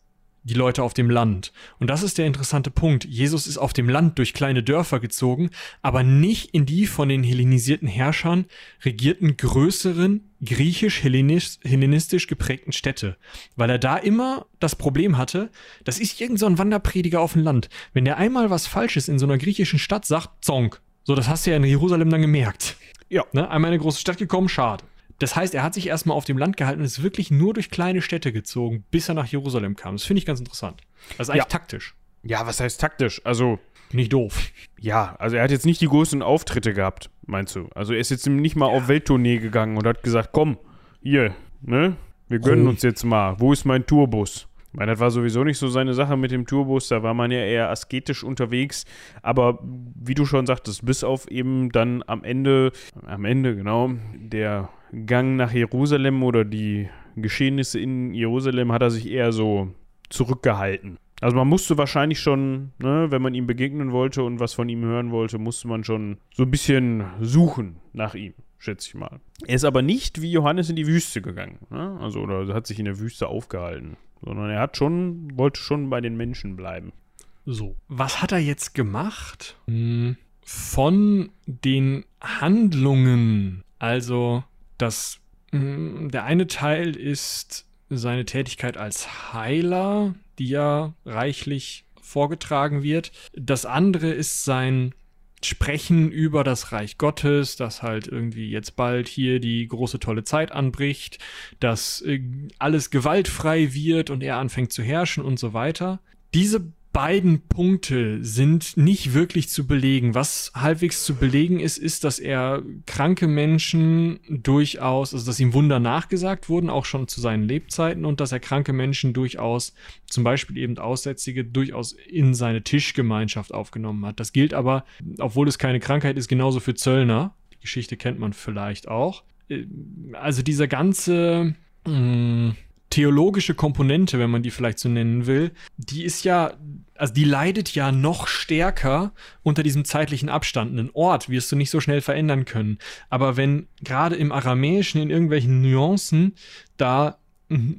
die Leute auf dem Land. Und das ist der interessante Punkt. Jesus ist auf dem Land durch kleine Dörfer gezogen, aber nicht in die von den hellenisierten Herrschern regierten größeren griechisch-hellenistisch geprägten Städte, weil er da immer das Problem hatte, das ist irgend so ein Wanderprediger auf dem Land. Wenn der einmal was Falsches in so einer griechischen Stadt sagt, Zonk. So, das hast du ja in Jerusalem dann gemerkt. Ja. Ne? Einmal in eine große Stadt gekommen, schade. Das heißt, er hat sich erstmal auf dem Land gehalten und ist wirklich nur durch kleine Städte gezogen, bis er nach Jerusalem kam. Das finde ich ganz interessant. Ist eigentlich ja. taktisch. Ja, was heißt taktisch? Also. Nicht doof. Ja, also er hat jetzt nicht die größten Auftritte gehabt, meinst du? Also er ist jetzt nicht mal ja. auf Welttournee gegangen und hat gesagt, komm, hier, ne? Wir gönnen oh. uns jetzt mal. Wo ist mein Tourbus? Ich meine, das war sowieso nicht so seine Sache mit dem Tourbus, da war man ja eher asketisch unterwegs. Aber wie du schon sagtest, bis auf eben dann am Ende, am Ende, genau, der Gang nach Jerusalem oder die Geschehnisse in Jerusalem hat er sich eher so zurückgehalten. Also man musste wahrscheinlich schon, ne, wenn man ihm begegnen wollte und was von ihm hören wollte, musste man schon so ein bisschen suchen nach ihm, schätze ich mal. Er ist aber nicht wie Johannes in die Wüste gegangen, ne? also oder hat sich in der Wüste aufgehalten, sondern er hat schon, wollte schon bei den Menschen bleiben. So, was hat er jetzt gemacht? Hm, von den Handlungen, also das, mm, der eine Teil ist seine Tätigkeit als Heiler, die ja reichlich vorgetragen wird. Das andere ist sein Sprechen über das Reich Gottes, dass halt irgendwie jetzt bald hier die große tolle Zeit anbricht, dass äh, alles gewaltfrei wird und er anfängt zu herrschen und so weiter. Diese beiden Punkte sind nicht wirklich zu belegen. Was halbwegs zu belegen ist, ist, dass er kranke Menschen durchaus, also dass ihm Wunder nachgesagt wurden, auch schon zu seinen Lebzeiten, und dass er kranke Menschen durchaus, zum Beispiel eben Aussätzige, durchaus in seine Tischgemeinschaft aufgenommen hat. Das gilt aber, obwohl es keine Krankheit ist, genauso für Zöllner. Die Geschichte kennt man vielleicht auch. Äh, also dieser ganze mh, mm, theologische Komponente, wenn man die vielleicht so nennen will, die ist ja, also die leidet ja noch stärker unter diesem zeitlichen Abstand. Einen Ort wirst du nicht so schnell verändern können. Aber wenn gerade im Aramäischen in irgendwelchen Nuancen da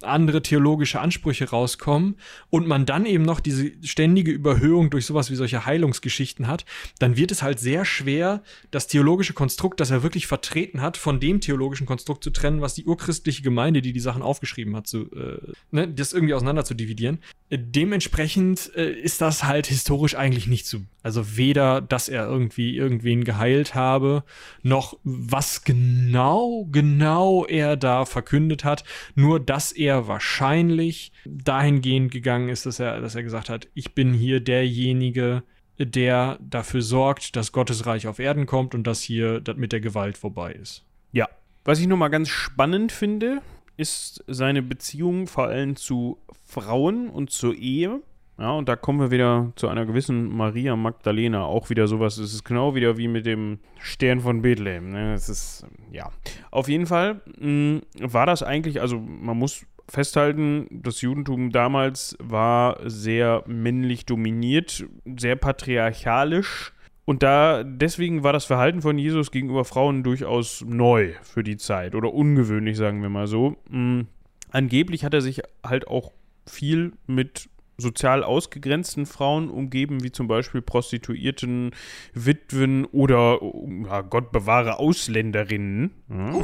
andere theologische Ansprüche rauskommen und man dann eben noch diese ständige Überhöhung durch sowas wie solche Heilungsgeschichten hat, dann wird es halt sehr schwer, das theologische Konstrukt, das er wirklich vertreten hat, von dem theologischen Konstrukt zu trennen, was die urchristliche Gemeinde, die die Sachen aufgeschrieben hat, zu, äh, ne, das irgendwie auseinander zu dividieren. Äh, dementsprechend äh, ist das halt historisch eigentlich nicht zu. Also weder, dass er irgendwie irgendwen geheilt habe, noch was genau, genau er da verkündet hat, nur dass dass er wahrscheinlich dahingehend gegangen ist, dass er, dass er gesagt hat, ich bin hier derjenige, der dafür sorgt, dass Gottes Reich auf Erden kommt und dass hier das mit der Gewalt vorbei ist. Ja. Was ich nochmal ganz spannend finde, ist seine Beziehung vor allem zu Frauen und zur Ehe. Ja, und da kommen wir wieder zu einer gewissen Maria Magdalena. Auch wieder sowas. Es ist genau wieder wie mit dem Stern von Bethlehem. Ne? Es ist, ja. Auf jeden Fall mh, war das eigentlich, also man muss festhalten, das Judentum damals war sehr männlich dominiert, sehr patriarchalisch. Und da, deswegen war das Verhalten von Jesus gegenüber Frauen durchaus neu für die Zeit oder ungewöhnlich, sagen wir mal so. Mhm. Angeblich hat er sich halt auch viel mit sozial ausgegrenzten Frauen umgeben, wie zum Beispiel Prostituierten, Witwen oder, ja, Gott bewahre, Ausländerinnen ja,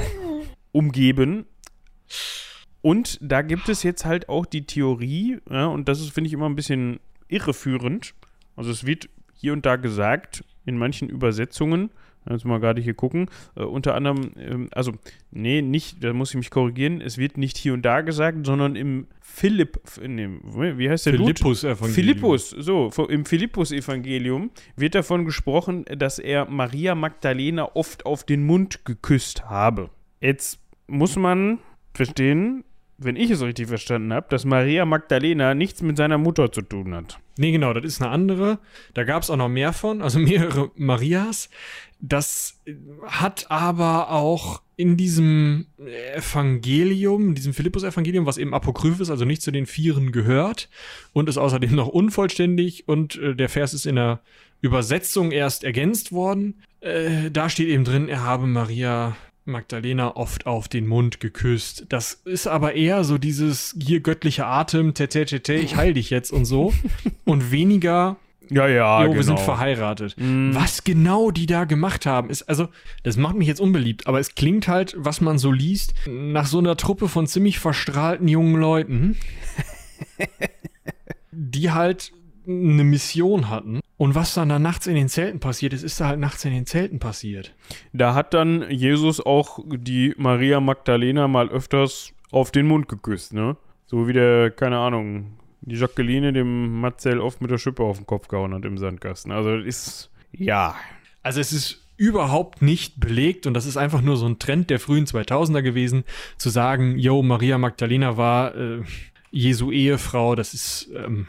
umgeben. Und da gibt es jetzt halt auch die Theorie, ja, und das finde ich, immer ein bisschen irreführend. Also es wird hier und da gesagt, in manchen Übersetzungen, Jetzt mal gerade hier gucken. Äh, unter anderem, ähm, also, nee, nicht, da muss ich mich korrigieren. Es wird nicht hier und da gesagt, sondern im Philipp, in dem, wie heißt der Philippus-Evangelium. Philippus, so, im Philippus-Evangelium wird davon gesprochen, dass er Maria Magdalena oft auf den Mund geküsst habe. Jetzt muss man verstehen, wenn ich es richtig verstanden habe, dass Maria Magdalena nichts mit seiner Mutter zu tun hat. Nee, genau, das ist eine andere. Da gab es auch noch mehr von, also mehrere Marias. Das hat aber auch in diesem Evangelium, diesem Philippus-Evangelium, was eben apokryph ist, also nicht zu den Vieren gehört und ist außerdem noch unvollständig und äh, der Vers ist in der Übersetzung erst ergänzt worden. Äh, da steht eben drin, er habe Maria Magdalena oft auf den Mund geküsst. Das ist aber eher so dieses hier göttliche Atem, tete, tete, ich heil dich jetzt und so. und weniger, Ja, ja, jo, genau. wir sind verheiratet. Mm. Was genau die da gemacht haben, ist, also, das macht mich jetzt unbeliebt, aber es klingt halt, was man so liest, nach so einer Truppe von ziemlich verstrahlten jungen Leuten, die halt eine Mission hatten. Und was dann da nachts in den Zelten passiert ist, ist da halt nachts in den Zelten passiert. Da hat dann Jesus auch die Maria Magdalena mal öfters auf den Mund geküsst, ne? So wie der, keine Ahnung, die Jacqueline dem Marcel oft mit der Schippe auf den Kopf gehauen hat im Sandkasten. Also das ist, ja. Also es ist überhaupt nicht belegt und das ist einfach nur so ein Trend der frühen 2000er gewesen, zu sagen, yo, Maria Magdalena war äh, Jesu Ehefrau, das ist ähm,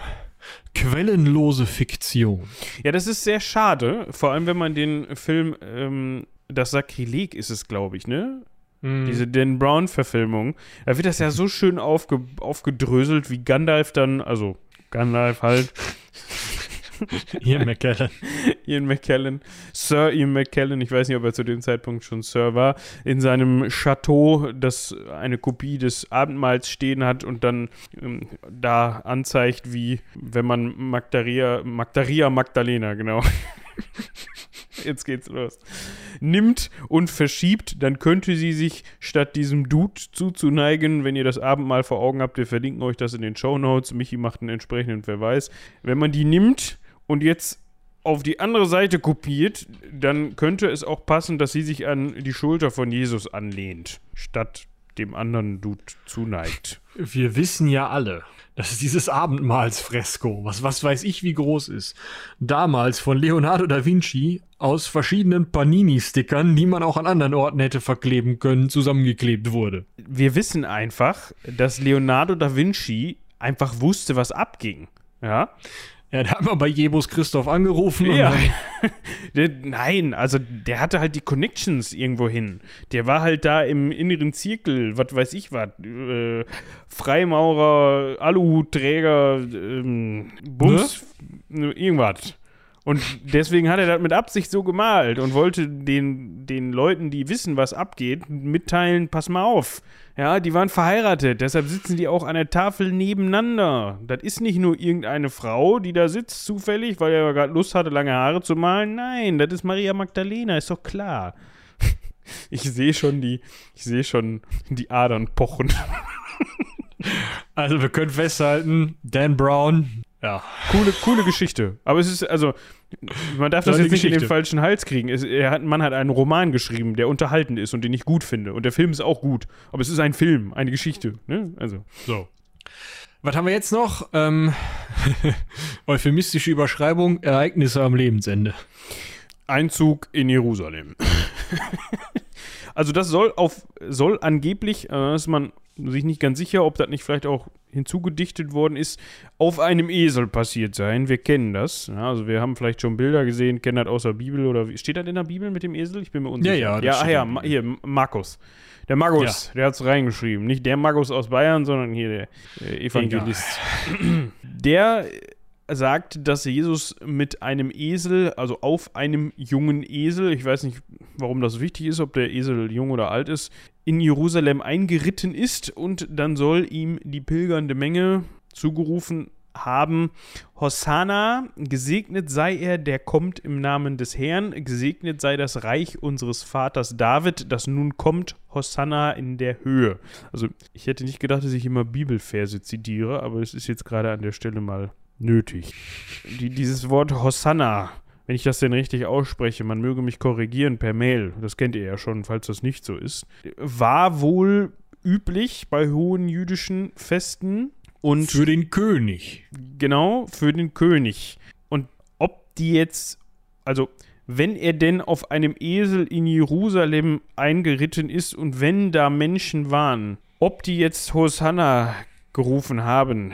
quellenlose Fiktion. Ja, das ist sehr schade, vor allem wenn man den Film, ähm, das Sakrileg ist es, glaube ich, ne? Diese Dan Brown-Verfilmung. Da wird das ja so schön aufge aufgedröselt, wie Gandalf dann, also Gandalf halt, Ian McKellen. Ian McKellen, Sir Ian McKellen, ich weiß nicht, ob er zu dem Zeitpunkt schon Sir war, in seinem Chateau, das eine Kopie des Abendmahls stehen hat und dann ähm, da anzeigt, wie wenn man Magdaria, Magdaria Magdalena, genau. Jetzt geht's los. Nimmt und verschiebt, dann könnte sie sich statt diesem Dude zuzuneigen, wenn ihr das Abendmahl vor Augen habt, wir verlinken euch das in den Show Notes. Michi macht einen entsprechenden Verweis. Wenn man die nimmt und jetzt auf die andere Seite kopiert, dann könnte es auch passen, dass sie sich an die Schulter von Jesus anlehnt, statt dem anderen Dude zuneigt. Wir wissen ja alle, dass dieses Abendmahlsfresko, was, was weiß ich wie groß ist, damals von Leonardo da Vinci aus verschiedenen Panini-Stickern, die man auch an anderen Orten hätte verkleben können, zusammengeklebt wurde. Wir wissen einfach, dass Leonardo da Vinci einfach wusste, was abging. Ja, Ja, da haben wir bei Jebus Christoph angerufen Ja. nein, also der hatte halt die Connections irgendwo hin. Der war halt da im inneren Zirkel, was weiß ich was. Äh, Freimaurer, Aluhutträger, ähm, Bums, irgendwas. Und deswegen hat er das mit Absicht so gemalt und wollte den, den Leuten, die wissen, was abgeht, mitteilen, pass mal auf. Ja, die waren verheiratet, deshalb sitzen die auch an der Tafel nebeneinander. Das ist nicht nur irgendeine Frau, die da sitzt zufällig, weil er gerade Lust hatte, lange Haare zu malen. Nein, das ist Maria Magdalena, ist doch klar. Ich sehe schon die, ich sehe schon die Adern pochen. also wir können festhalten, Dan Brown, ja, Coole, coole Geschichte. Aber es ist, also, man darf das jetzt nicht in den falschen Hals kriegen. Es, er hat, man hat einen Roman geschrieben, der unterhalten ist und den ich gut finde. Und der Film ist auch gut. Aber es ist ein Film, eine Geschichte. Ne? Also, so. Was haben wir jetzt noch? Ähm, euphemistische Überschreibung, Ereignisse am Lebensende. Einzug in Jerusalem. also das soll auf soll angeblich, äh, ist man sich nicht ganz sicher, ob das nicht vielleicht auch hinzugedichtet worden ist, auf einem Esel passiert sein. Wir kennen das. Ja, also wir haben vielleicht schon Bilder gesehen, kennen das aus der Bibel oder wie, steht das in der Bibel mit dem Esel? Ich bin mir unsicher. Ja, ja, ja, ach ja, Ma- hier Markus. Der Markus, der hat es reingeschrieben. Nicht der Markus aus Bayern, sondern hier der äh, Evangelist. Der sagt, dass Jesus mit einem Esel, also auf einem jungen Esel, ich weiß nicht, warum das wichtig ist, ob der Esel jung oder alt ist, in Jerusalem eingeritten ist und dann soll ihm die pilgernde Menge zugerufen haben, Hosanna, gesegnet sei er, der kommt im Namen des Herrn, gesegnet sei das Reich unseres Vaters David, das nun kommt, Hosanna in der Höhe. Also ich hätte nicht gedacht, dass ich immer Bibelverse zitiere, aber es ist jetzt gerade an der Stelle mal nötig. Die, dieses Wort Hosanna wenn ich das denn richtig ausspreche, man möge mich korrigieren per Mail, das kennt ihr ja schon, falls das nicht so ist, war wohl üblich bei hohen jüdischen Festen und Für den König. genau für den König. Und ob die jetzt, also wenn er denn auf einem Esel in Jerusalem eingeritten ist und wenn da Menschen waren, ob die jetzt Hosanna gerufen haben,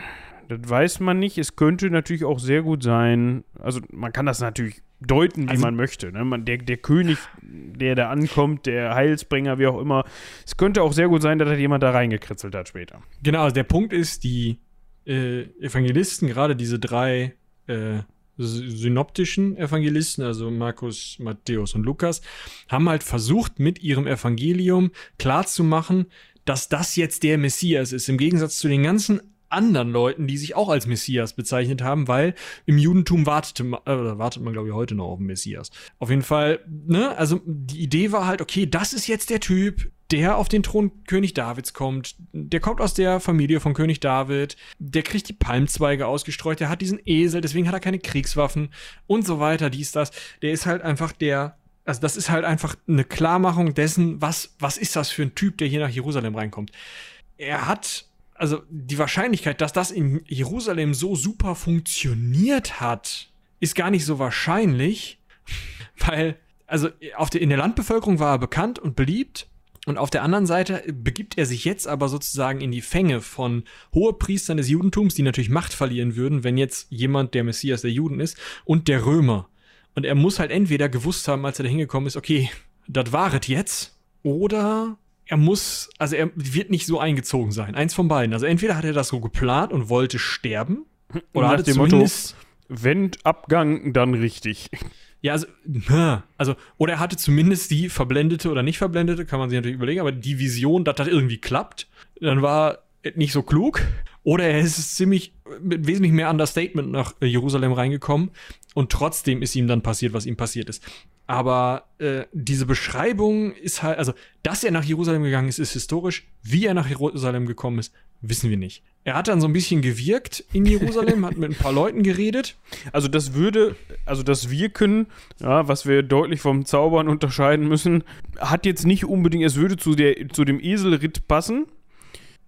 das weiß man nicht. Es könnte natürlich auch sehr gut sein, also man kann das natürlich deuten, wie Also- man möchte. Ne? Man, der, der König, der da ankommt, der Heilsbringer, wie auch immer. Es könnte auch sehr gut sein, dass da jemand da reingekritzelt hat später. Genau, also der Punkt ist, die äh, Evangelisten, gerade diese drei äh, sy- synoptischen Evangelisten, also Markus, Matthäus und Lukas, haben halt versucht, mit ihrem Evangelium klarzumachen, dass das jetzt der Messias ist, im Gegensatz zu den ganzen anderen Leuten, die sich auch als Messias bezeichnet haben, weil im Judentum wartete man, äh, wartet man, glaube ich, heute noch auf den Messias. Auf jeden Fall, ne, also die Idee war halt, okay, das ist jetzt der Typ, der auf den Thron König Davids kommt. Der kommt aus der Familie von König David. Der kriegt die Palmzweige ausgestreut. Der hat diesen Esel, deswegen hat er keine Kriegswaffen und so weiter, dies, das. Der ist halt einfach der, also das ist halt einfach eine Klarmachung dessen, was, was ist das für ein Typ, der hier nach Jerusalem reinkommt. Er hat, also die Wahrscheinlichkeit, dass das in Jerusalem so super funktioniert hat, ist gar nicht so wahrscheinlich, weil, also auf der, in der Landbevölkerung war er bekannt und beliebt. Und auf der anderen Seite begibt er sich jetzt aber sozusagen in die Fänge von Hohepriestern des Judentums, die natürlich Macht verlieren würden, wenn jetzt jemand der Messias der Juden ist, und der Römer. Und er muss halt entweder gewusst haben, als er da hingekommen ist, okay, das waret jetzt, oder er muss, also er wird nicht so eingezogen sein. Eins von beiden. Also entweder hat er das so geplant und wollte sterben, oder Nach hatte dem Motto, zumindest Wenn Abgang, dann richtig. ja, also, also, oder er hatte zumindest die verblendete oder nicht verblendete, kann man sich natürlich überlegen, aber die Vision, dass das irgendwie klappt, dann war er nicht so klug. Oder er ist ziemlich, mit wesentlich mehr Understatement nach Jerusalem reingekommen und trotzdem ist ihm dann passiert, was ihm passiert ist. Aber äh, diese Beschreibung ist halt, also, dass er nach Jerusalem gegangen ist, ist historisch. Wie er nach Jerusalem gekommen ist, wissen wir nicht. Er hat dann so ein bisschen gewirkt in Jerusalem, hat mit ein paar Leuten geredet. Also das würde, also das Wirken, ja, was wir deutlich vom Zaubern unterscheiden müssen, hat jetzt nicht unbedingt, es würde zu, der, zu dem Eselritt passen,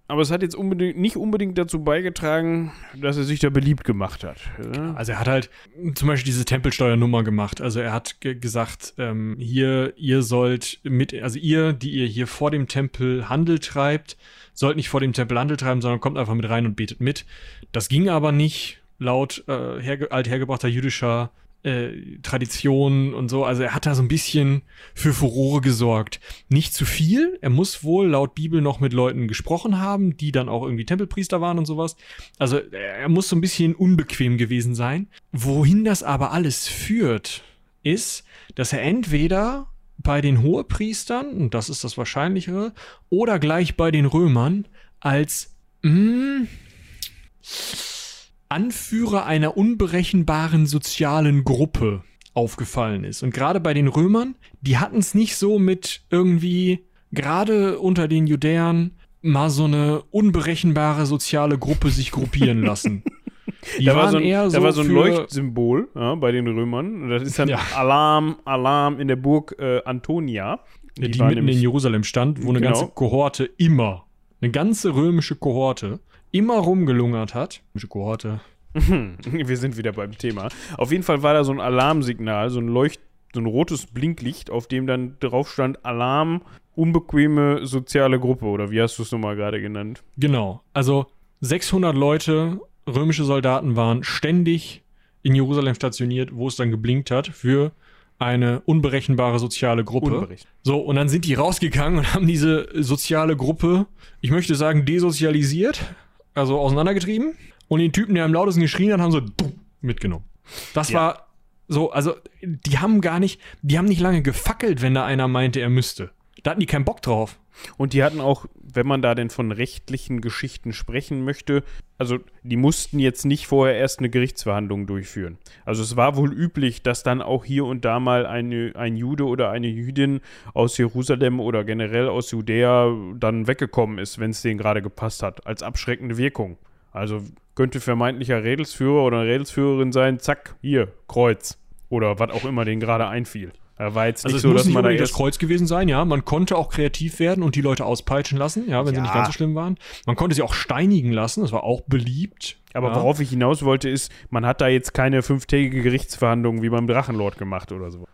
aber es hat jetzt unbedingt, nicht unbedingt dazu beigetragen, dass er sich da beliebt gemacht hat. Ja? Also er hat halt zum Beispiel diese Tempelsteuernummer gemacht. Also er hat ge gesagt, ähm, hier, ihr sollt mit, also ihr, die ihr hier vor dem Tempel Handel treibt, sollt nicht vor dem Tempel Handel treiben, sondern kommt einfach mit rein und betet mit. Das ging aber nicht laut äh, herge althergebrachter jüdischer äh, Tradition und so. Also er hat da so ein bisschen für Furore gesorgt. Nicht zu viel. Er muss wohl laut Bibel noch mit Leuten gesprochen haben, die dann auch irgendwie Tempelpriester waren und sowas. Also er muss so ein bisschen unbequem gewesen sein. Wohin das aber alles führt, ist, dass er entweder bei den Hohepriestern, und das ist das Wahrscheinlichere, oder gleich bei den Römern als mh, Anführer einer unberechenbaren sozialen Gruppe aufgefallen ist. Und gerade bei den Römern, die hatten es nicht so mit irgendwie, gerade unter den Judäern, mal so eine unberechenbare soziale Gruppe sich gruppieren lassen. Die Da war, so ein, eher da war so ein Leuchtsymbol ja, bei den Römern. Das ist dann Ja. Alarm, Alarm in der Burg äh, Antonia. die, war mitten in nämlich- Jerusalem stand, wo eine Genau. ganze Kohorte immer, eine ganze römische Kohorte, immer rumgelungert hat. Kohorte. Wir sind wieder beim Thema. Auf jeden Fall war da so ein Alarmsignal, so ein Leucht, so ein rotes Blinklicht, auf dem dann drauf stand Alarm, unbequeme soziale Gruppe oder wie hast du es nochmal gerade genannt? Genau. Also 600 Leute, römische Soldaten waren ständig in Jerusalem stationiert, wo es dann geblinkt hat für eine unberechenbare soziale Gruppe. Unberecht. So, und dann sind die rausgegangen und haben diese soziale Gruppe, ich möchte sagen, desozialisiert, also auseinandergetrieben. Und den Typen, der am lautesten geschrien hat, haben sie mitgenommen. Das Ja. war so, also die haben gar nicht, die haben nicht lange gefackelt, wenn da einer meinte, er müsste. Da hatten die keinen Bock drauf. Und die hatten auch, wenn man da denn von rechtlichen Geschichten sprechen möchte, also die mussten jetzt nicht vorher erst eine Gerichtsverhandlung durchführen. Also es war wohl üblich, dass dann auch hier und da mal eine, ein Jude oder eine Jüdin aus Jerusalem oder generell aus Judäa dann weggekommen ist, wenn es denen gerade gepasst hat, als abschreckende Wirkung. Also könnte vermeintlicher Rädelsführer oder eine Rädelsführerin sein, zack, hier, Kreuz. Oder was auch immer denen gerade einfiel. Er war jetzt Also nicht so, muss dass nicht man da das Kreuz gewesen sein, ja. Man konnte auch kreativ werden und die Leute auspeitschen lassen, ja, wenn sie Ja. nicht ganz so schlimm waren. Man konnte sie auch steinigen lassen, das war auch beliebt. Aber ja. worauf ich hinaus wollte, ist, man hat da jetzt keine fünftägige Gerichtsverhandlung wie beim Drachenlord gemacht oder so.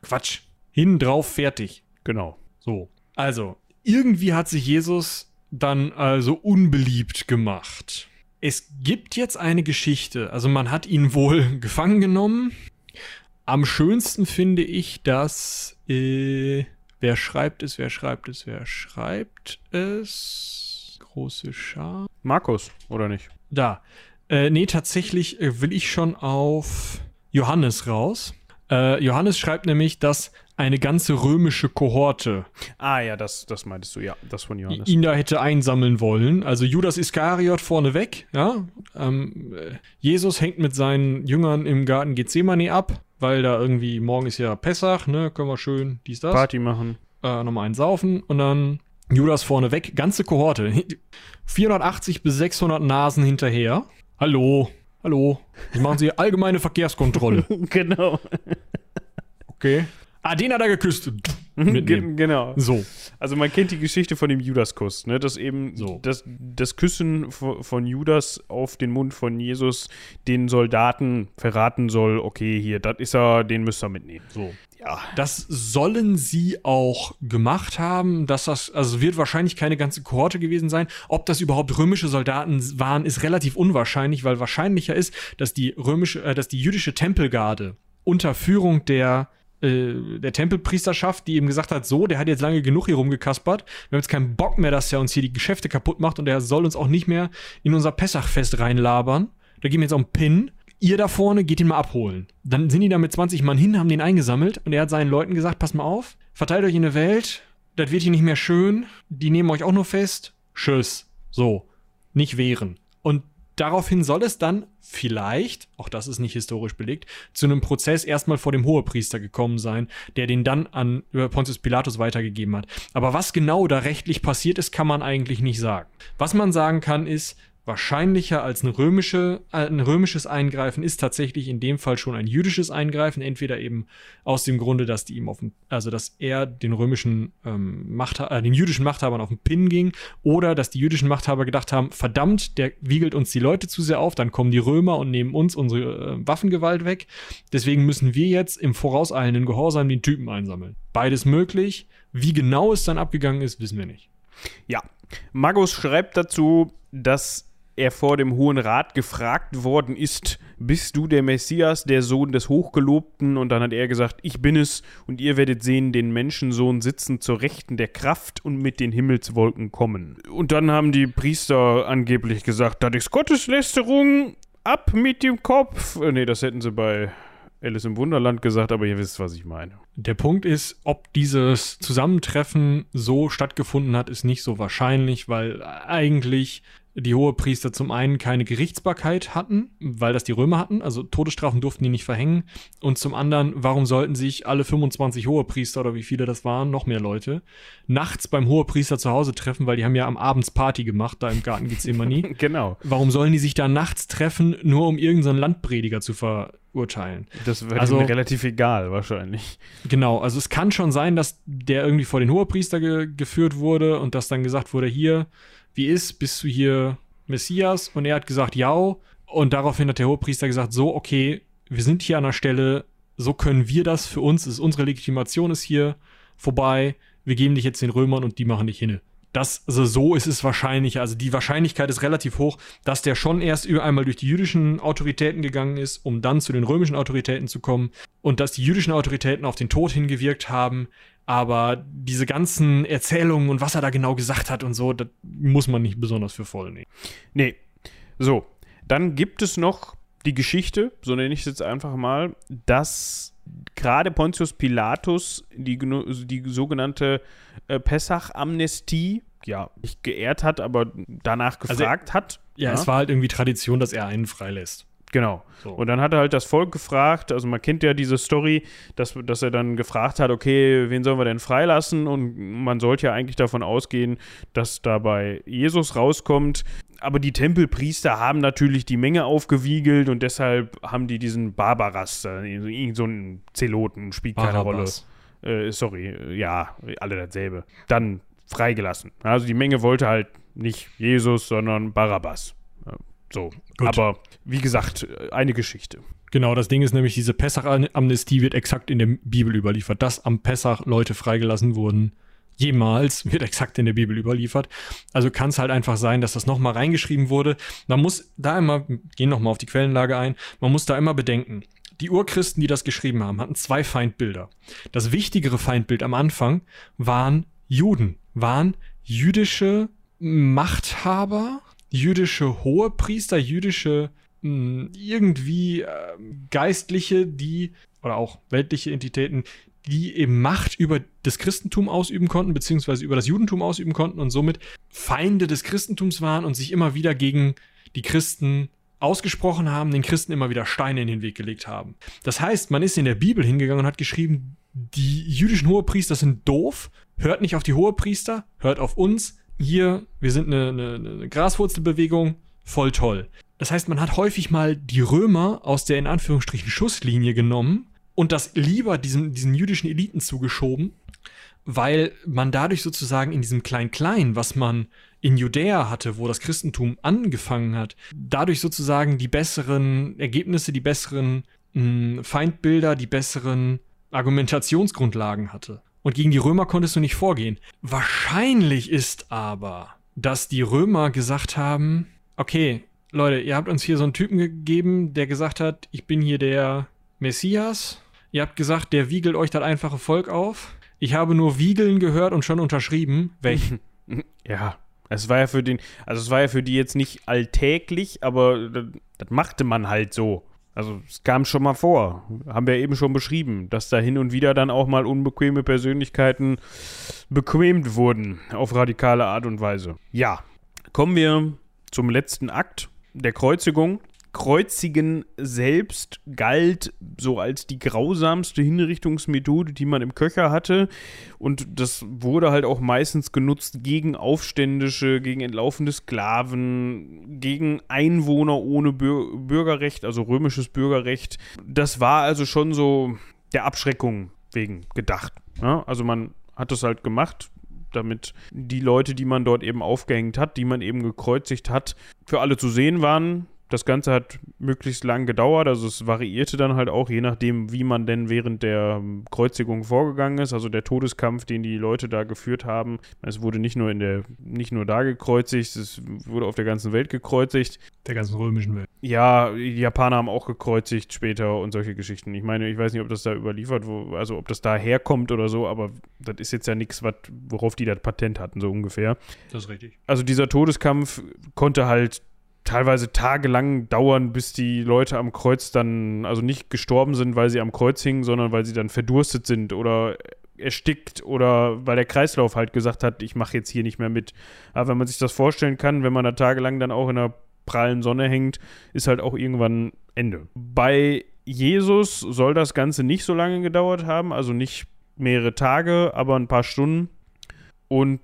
Quatsch. Hin drauf, fertig. Genau. So. Also, irgendwie hat sich Jesus dann also unbeliebt gemacht. Es gibt jetzt eine Geschichte. Also, man hat ihn wohl gefangen genommen. Am schönsten finde ich, dass. Äh, wer schreibt es? Wer schreibt es? Wer schreibt es? Große Schar. Markus, oder nicht? Da. Äh, nee, tatsächlich äh, will ich schon auf Johannes raus. Äh, Johannes schreibt nämlich, dass eine ganze römische Kohorte Ah ja, das, das meintest du, ja, das von Johannes. ihn da hätte einsammeln wollen. Also Judas Iskariot vorneweg, ja. Ähm, äh, Jesus hängt mit seinen Jüngern im Garten Gethsemane ab, weil da irgendwie, morgen ist ja Pessach, ne, können wir schön dies, das, Party machen. äh, nochmal einen saufen und dann Judas vorneweg, ganze Kohorte. 480 bis 600 Nasen hinterher. Hallo, hallo. Das machen sie allgemeine Verkehrskontrolle. genau. Okay. Ah, den hat er geküsst. Ge Mitnehmen. genau. So. Also man kennt die Geschichte von dem Judaskuss, ne? Dass eben So. das, das Küssen von, von Judas auf den Mund von Jesus den Soldaten verraten soll, okay, hier, das ist er, den müsst ihr mitnehmen. So. Ja. Das sollen sie auch gemacht haben. Dass das, also wird wahrscheinlich keine ganze Kohorte gewesen sein. Ob das überhaupt römische Soldaten waren, ist relativ unwahrscheinlich, weil wahrscheinlicher ist, dass die römische, äh, dass die jüdische Tempelgarde unter Führung der äh, der Tempelpriesterschaft, die ihm gesagt hat, so, der hat jetzt lange genug hier rumgekaspert, wir haben jetzt keinen Bock mehr, dass er uns hier die Geschäfte kaputt macht und der soll uns auch nicht mehr in unser Pessachfest reinlabern. Da geben wir jetzt auch einen Pin. Ihr da vorne geht ihn mal abholen. Dann sind die da mit 20 Mann hin, haben den eingesammelt und er hat seinen Leuten gesagt, passt mal auf, verteilt euch in der Welt, das wird hier nicht mehr schön, die nehmen euch auch nur fest, tschüss. So, nicht wehren. Und daraufhin soll es dann vielleicht, auch das ist nicht historisch belegt, zu einem Prozess erstmal vor dem Hohepriester gekommen sein, der den dann an über Pontius Pilatus weitergegeben hat. Aber was genau da rechtlich passiert ist, kann man eigentlich nicht sagen. Was man sagen kann, ist, wahrscheinlicher als eine römische, äh, ein römisches Eingreifen ist tatsächlich in dem Fall schon ein jüdisches Eingreifen, entweder eben aus dem Grunde, dass die ihm auf den, also dass er den römischen ähm, Machtha äh, den jüdischen Machthabern auf den Pin ging, oder dass die jüdischen Machthaber gedacht haben, verdammt, der wiegelt uns die Leute zu sehr auf, dann kommen die Römer und nehmen uns unsere äh, Waffengewalt weg. Deswegen müssen wir jetzt im vorauseilenden Gehorsam den Typen einsammeln. Beides möglich. Wie genau es dann abgegangen ist, wissen wir nicht. Ja. Magus schreibt dazu, dass er vor dem Hohen Rat gefragt worden ist, bist du der Messias, der Sohn des Hochgelobten? Und dann hat er gesagt, ich bin es, und ihr werdet sehen, den Menschensohn sitzen zur Rechten der Kraft und mit den Himmelswolken kommen. Und dann haben die Priester angeblich gesagt, das ist Gotteslästerung, ab mit dem Kopf. Äh, nee, das hätten sie bei Alice im Wunderland gesagt, aber ihr wisst, was ich meine. Der Punkt ist, ob dieses Zusammentreffen so stattgefunden hat, ist nicht so wahrscheinlich, weil eigentlich die Hohepriester zum einen keine Gerichtsbarkeit hatten, weil das die Römer hatten, also Todesstrafen durften die nicht verhängen. Und zum anderen, warum sollten sich alle 25 Hohepriester oder wie viele das waren, noch mehr Leute, nachts beim Hohepriester zu Hause treffen, weil die haben ja am Abends Party gemacht, da im Garten Gethsemane. Genau. Warum sollen die sich da nachts treffen, nur um irgendeinen Landprediger zu verurteilen? Das wäre Also- relativ egal, wahrscheinlich. Genau, also es kann schon sein, dass der irgendwie vor den Hohepriester ge geführt wurde und dass dann gesagt wurde, hier, wie ist, bist du hier Messias? Und er hat gesagt, ja. Und daraufhin hat der Hohepriester gesagt, so, okay, wir sind hier an der Stelle, so können wir das für uns, ist unsere Legitimation ist hier vorbei, wir geben dich jetzt den Römern und die machen dich hinne. Das, also so ist es wahrscheinlich, also die Wahrscheinlichkeit ist relativ hoch, dass der schon erst über einmal durch die jüdischen Autoritäten gegangen ist, um dann zu den römischen Autoritäten zu kommen und dass die jüdischen Autoritäten auf den Tod hingewirkt haben. Aber diese ganzen Erzählungen und was er da genau gesagt hat und so, das muss man nicht besonders für voll nehmen. Nee. So, dann gibt es noch die Geschichte, so nenne ich es jetzt einfach mal, dass gerade Pontius Pilatus die, die sogenannte äh, Pessach-Amnestie ja nicht geehrt hat, aber danach Also, gefragt hat. Ja, es war halt irgendwie Tradition, dass er einen freilässt. Genau. So. Und dann hat er halt das Volk gefragt, also man kennt ja diese Story, dass, dass er dann gefragt hat, okay, wen sollen wir denn freilassen? Und man sollte ja eigentlich davon ausgehen, dass dabei Jesus rauskommt. Aber die Tempelpriester haben natürlich die Menge aufgewiegelt und deshalb haben die diesen Barbaras, äh, irgend so einen Zeloten, spielt keine Rolle. Äh, sorry, ja, alle dasselbe. Dann freigelassen. Also die Menge wollte halt nicht Jesus, sondern Barabbas. So, Gut. aber wie gesagt, eine Geschichte. Genau, das Ding ist nämlich, diese Pessach-Amnestie wird exakt in der Bibel überliefert. Dass am Pessach Leute freigelassen wurden, jemals, wird exakt in der Bibel überliefert. Also kann es halt einfach sein, dass das nochmal reingeschrieben wurde. Man muss da immer, gehen nochmal auf die Quellenlage ein, man muss da immer bedenken, die Urchristen, die das geschrieben haben, hatten zwei Feindbilder. Das wichtigere Feindbild am Anfang waren Juden, waren jüdische Machthaber, jüdische Hohepriester, jüdische mh, irgendwie äh, Geistliche, die oder auch weltliche Entitäten, die eben Macht über das Christentum ausüben konnten, beziehungsweise über das Judentum ausüben konnten und somit Feinde des Christentums waren und sich immer wieder gegen die Christen ausgesprochen haben, den Christen immer wieder Steine in den Weg gelegt haben. Das heißt, man ist in der Bibel hingegangen und hat geschrieben, die jüdischen Hohepriester sind doof, hört nicht auf die Hohepriester, hört auf uns. Hier, wir sind eine, eine, eine Graswurzelbewegung, voll toll. Das heißt, man hat häufig mal die Römer aus der in Anführungsstrichen Schusslinie genommen und das lieber diesen, diesen jüdischen Eliten zugeschoben, weil man dadurch sozusagen in diesem Klein-Klein, was man in Judäa hatte, wo das Christentum angefangen hat, dadurch sozusagen die besseren Ergebnisse, die besseren mh, Feindbilder, die besseren Argumentationsgrundlagen hatte. Und gegen die Römer konntest du nicht vorgehen. Wahrscheinlich ist aber, dass die Römer gesagt haben, okay, Leute, ihr habt uns hier so einen Typen gegeben, der gesagt hat, ich bin hier der Messias. Ihr habt gesagt, der wiegelt euch das einfache Volk auf. Ich habe nur Wiegeln gehört und schon unterschrieben. Weg. Ja, es war ja für den, also es war ja für die jetzt nicht alltäglich, aber das, das machte man halt so. Also es kam schon mal vor, haben wir eben schon beschrieben, dass da hin und wieder dann auch mal unbequeme Persönlichkeiten bequemt wurden, auf radikale Art und Weise. Ja, kommen wir zum letzten Akt der Kreuzigung. Kreuzigen selbst galt so als die grausamste Hinrichtungsmethode, die man im Köcher hatte. Und das wurde halt auch meistens genutzt gegen Aufständische, gegen entlaufende Sklaven, gegen Einwohner ohne Bür Bürgerrecht, also römisches Bürgerrecht. Das war also schon so der Abschreckung wegen gedacht. Ja? Also man hat das halt gemacht, damit die Leute, die man dort eben aufgehängt hat, die man eben gekreuzigt hat, für alle zu sehen waren. Das Ganze hat möglichst lang gedauert, also es variierte dann halt auch, je nachdem, wie man denn während der ähm, Kreuzigung vorgegangen ist. Also der Todeskampf, den die Leute da geführt haben. Es wurde nicht nur in der, nicht nur da gekreuzigt, es wurde auf der ganzen Welt gekreuzigt. Der ganzen römischen Welt. Ja, die Japaner haben auch gekreuzigt später und solche Geschichten. Ich meine, ich weiß nicht, ob das da überliefert, wo, also ob das da herkommt oder so, aber das ist jetzt ja nichts, worauf die das Patent hatten, so ungefähr. Das ist richtig. Also dieser Todeskampf konnte halt teilweise tagelang dauern, bis die Leute am Kreuz dann, also nicht gestorben sind, weil sie am Kreuz hingen, sondern weil sie dann verdurstet sind oder erstickt oder weil der Kreislauf halt gesagt hat, ich mache jetzt hier nicht mehr mit. Aber wenn man sich das vorstellen kann, wenn man da tagelang dann auch in der prallen Sonne hängt, ist halt auch irgendwann Ende. Bei Jesus soll das Ganze nicht so lange gedauert haben, also nicht mehrere Tage, aber ein paar Stunden. Und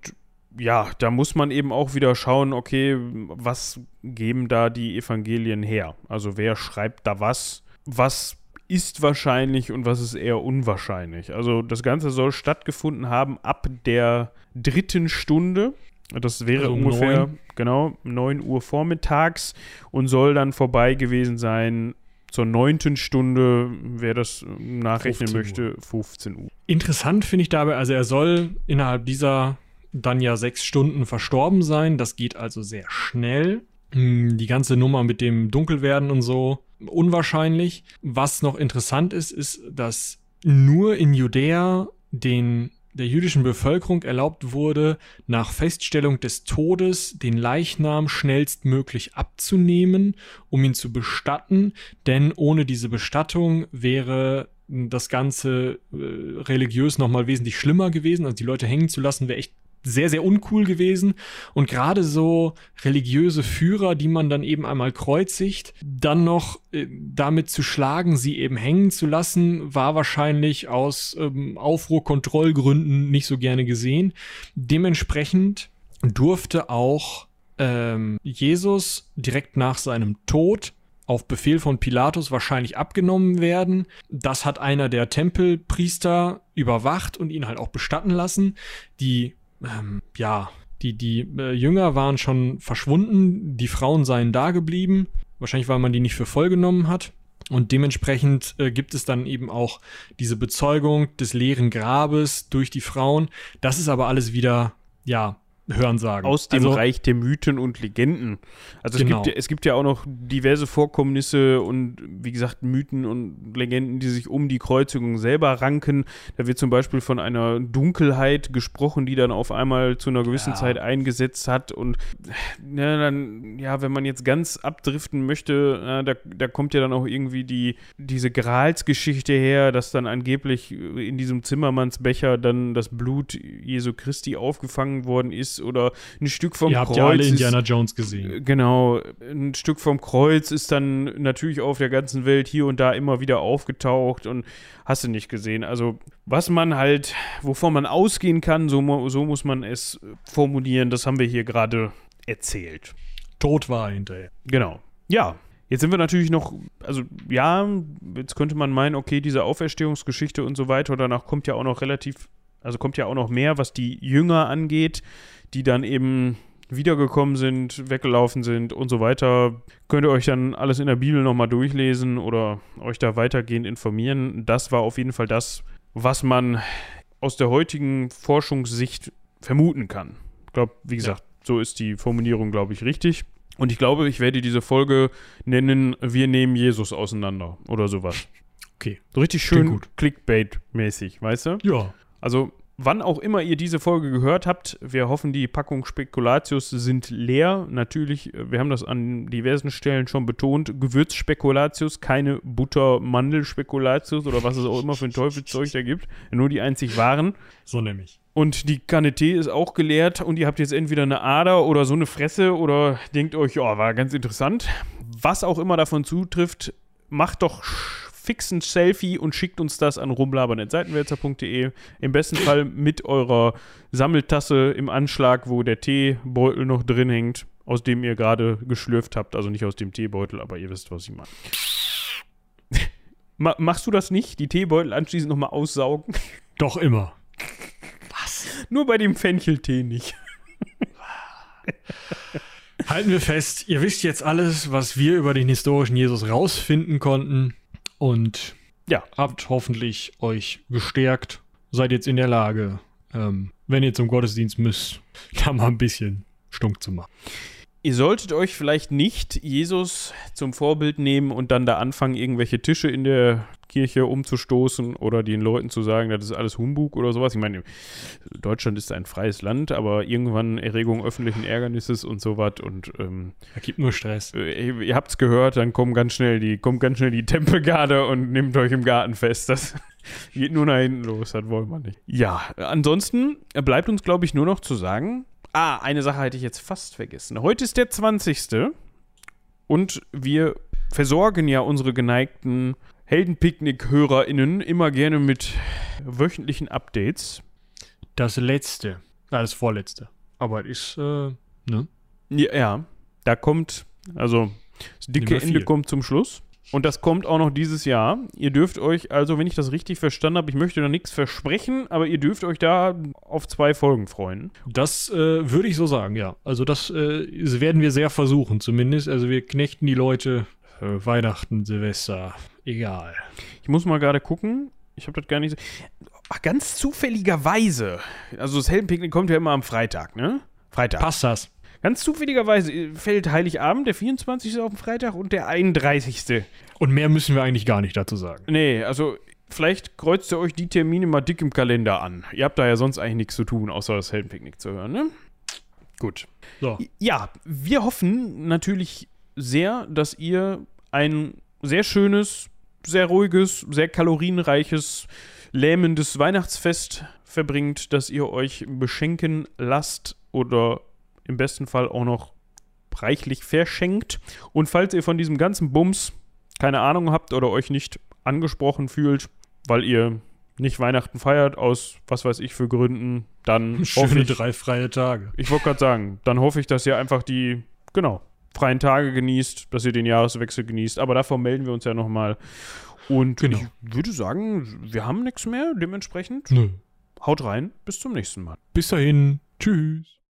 ja, da muss man eben auch wieder schauen, okay, was geben da die Evangelien her? Also wer schreibt da was? Was ist wahrscheinlich und was ist eher unwahrscheinlich? Also das Ganze soll stattgefunden haben ab der dritten Stunde. Das wäre Also ungefähr, neun. genau, 9 Uhr vormittags und soll dann vorbei gewesen sein zur neunten Stunde, wer das nachrechnen 15 Uhr. möchte, 15 Uhr. Interessant finde ich dabei, also er soll innerhalb dieser dann ja sechs Stunden verstorben sein. Das geht also sehr schnell. Hm, Die ganze Nummer mit dem Dunkelwerden und so unwahrscheinlich. Was noch interessant ist, ist, dass nur in Judäa den der jüdischen Bevölkerung erlaubt wurde, nach Feststellung des Todes den Leichnam schnellstmöglich abzunehmen, um ihn zu bestatten, denn ohne diese Bestattung wäre das Ganze äh, religiös nochmal wesentlich schlimmer gewesen. Also die Leute hängen zu lassen, wäre echt sehr, sehr uncool gewesen. Und gerade so religiöse Führer, die man dann eben einmal kreuzigt, dann noch äh, damit zu schlagen, sie eben hängen zu lassen, war wahrscheinlich aus ähm, Aufruhrkontrollgründen nicht so gerne gesehen. Dementsprechend durfte auch ähm, Jesus direkt nach seinem Tod auf Befehl von Pilatus wahrscheinlich abgenommen werden. Das hat einer der Tempelpriester überwacht und ihn halt auch bestatten lassen. Die, ähm, ja, die, die äh, Jünger waren schon verschwunden, die Frauen seien da geblieben. Wahrscheinlich, weil man die nicht für voll genommen hat. Und dementsprechend äh, gibt es dann eben auch diese Bezeugung des leeren Grabes durch die Frauen. Das ist aber alles wieder, ja, Hörensagen. Aus dem also, Reich der Mythen und Legenden. Also Genau. es, gibt, ja- es gibt ja auch noch diverse Vorkommnisse und wie gesagt Mythen und Legenden, die sich um die Kreuzigung selber ranken. Da wird zum Beispiel von einer Dunkelheit gesprochen, die dann auf einmal zu einer gewissen Ja. Zeit eingesetzt hat. Und na, dann, ja, wenn man jetzt ganz abdriften möchte, na, da, da kommt ja dann auch irgendwie die, diese Gralsgeschichte her, dass dann angeblich in diesem Zimmermannsbecher dann das Blut Jesu Christi aufgefangen worden ist oder ein Stück vom Ihr habt Kreuz. ja alle ist- Indiana Jones gesehen. Genau, ein Stück vom Kreuz ist dann natürlich auf der ganzen Welt hier und da immer wieder aufgetaucht und hast du nicht gesehen. Also, was man halt, wovon man ausgehen kann, so, so muss man es formulieren, das haben wir hier gerade erzählt. Tot war er hinterher. Genau. Ja. Jetzt sind wir natürlich noch, also ja, jetzt könnte man meinen, okay, diese Auferstehungsgeschichte und so weiter, danach kommt ja auch noch relativ, also kommt ja auch noch mehr, was die Jünger angeht, die dann eben wiedergekommen sind, weggelaufen sind und so weiter. Könnt ihr euch dann alles in der Bibel nochmal durchlesen oder euch da weitergehend informieren. Das war auf jeden Fall das, was man aus der heutigen Forschungssicht vermuten kann. Ich glaube, wie gesagt, so ist die Formulierung, glaube ich, richtig. Und ich glaube, ich werde diese Folge nennen, wir nehmen Jesus auseinander oder sowas. Okay. So richtig schön. Clickbait-mäßig, weißt du? Ja. Also, wann auch immer ihr diese Folge gehört habt, wir hoffen, die Packung Spekulatius sind leer. Natürlich, äh, wir haben das an diversen Stellen schon betont. Gewürzspekulatius, keine Butter-Mandel-Spekulatius oder was es auch immer für ein Teufelszeug da gibt. Nur die einzig wahren. So nämlich. Und die Kanne Tee ist auch geleert und ihr habt jetzt entweder eine Ader oder so eine Fresse oder denkt euch, ja, war ganz interessant. Was auch immer davon zutrifft, macht doch sch- fix ein Selfie und schickt uns das an rumlabern.seitenwälzer.de. Im besten Fall mit eurer Sammeltasse im Anschlag, wo der Teebeutel noch drin hängt, aus dem ihr gerade geschlürft habt. Also nicht aus dem Teebeutel, aber ihr wisst, was ich meine. Ma machst du das nicht? Die Teebeutel anschließend nochmal aussaugen? Doch immer. Nur bei dem Fencheltee nicht. Halten wir fest, ihr wisst jetzt alles, was wir über den historischen Jesus rausfinden konnten und Ja. habt hoffentlich euch gestärkt. Seid jetzt in der Lage, ähm, wenn ihr zum Gottesdienst müsst, da mal ein bisschen stunk zu machen. Ihr solltet euch vielleicht nicht Jesus zum Vorbild nehmen und dann da anfangen, irgendwelche Tische in der Kirche umzustoßen oder den Leuten zu sagen, das ist alles Humbug oder sowas. Ich meine, Deutschland ist ein freies Land, aber irgendwann Erregung öffentlichen Ärgernisses und sowas und ähm, Da gibt nur Stress. äh, ihr ihr habt's gehört, dann kommen ganz schnell die, kommt ganz schnell die Tempelgarde und nimmt euch im Garten fest. Das geht nur nach hinten los, das wollen wir nicht. Ja, ansonsten bleibt uns, glaube ich, nur noch zu sagen. Ah, eine Sache hatte ich jetzt fast vergessen. Heute ist der 20. Und wir versorgen ja unsere geneigten Heldenpicknick-HörerInnen immer gerne mit wöchentlichen Updates. Das letzte. Ah, das vorletzte. Aber es ist, äh, ne? Ja, ja da kommt, also das dicke Ende kommt zum Schluss. Und das kommt auch noch dieses Jahr. Ihr dürft euch, also wenn ich das richtig verstanden habe, ich möchte da nichts versprechen, aber ihr dürft euch da auf zwei Folgen freuen. Das äh, würde ich so sagen, ja. Also das, äh, das werden wir sehr versuchen, zumindest. Also wir knechten die Leute äh, Weihnachten, Silvester, egal. Ich muss mal gerade gucken. Ich habe das gar nicht so. Ach, ganz zufälligerweise. Also das Heldenpicknick kommt ja immer am Freitag, ne? Freitag. Passt das? Ganz zufälligerweise äh, fällt Heiligabend, der 24. auf den Freitag und der 31. Und mehr müssen wir eigentlich gar nicht dazu sagen. Nee, also vielleicht kreuzt ihr euch die Termine mal dick im Kalender an. Ihr habt da ja sonst eigentlich nichts zu tun, außer das Heldenpicknick zu hören, ne? Gut. So. Ja, wir hoffen natürlich sehr, dass ihr ein sehr schönes, sehr ruhiges, sehr kalorienreiches lähmendes Weihnachtsfest verbringt, dass ihr euch beschenken lasst oder im besten Fall auch noch reichlich verschenkt. Und falls ihr von diesem ganzen Bums keine Ahnung habt oder euch nicht angesprochen fühlt, weil ihr nicht Weihnachten feiert, aus was weiß ich für Gründen, dann hoffe ich, drei freie Tage. ich wollte gerade sagen, dann hoffe ich, dass ihr einfach die, genau, freien Tage genießt, dass ihr den Jahreswechsel genießt. Aber davon melden wir uns ja nochmal. Und Genau. ich würde sagen, wir haben nichts mehr. Dementsprechend Nö. haut rein. Bis zum nächsten Mal. Bis dahin. Tschüss.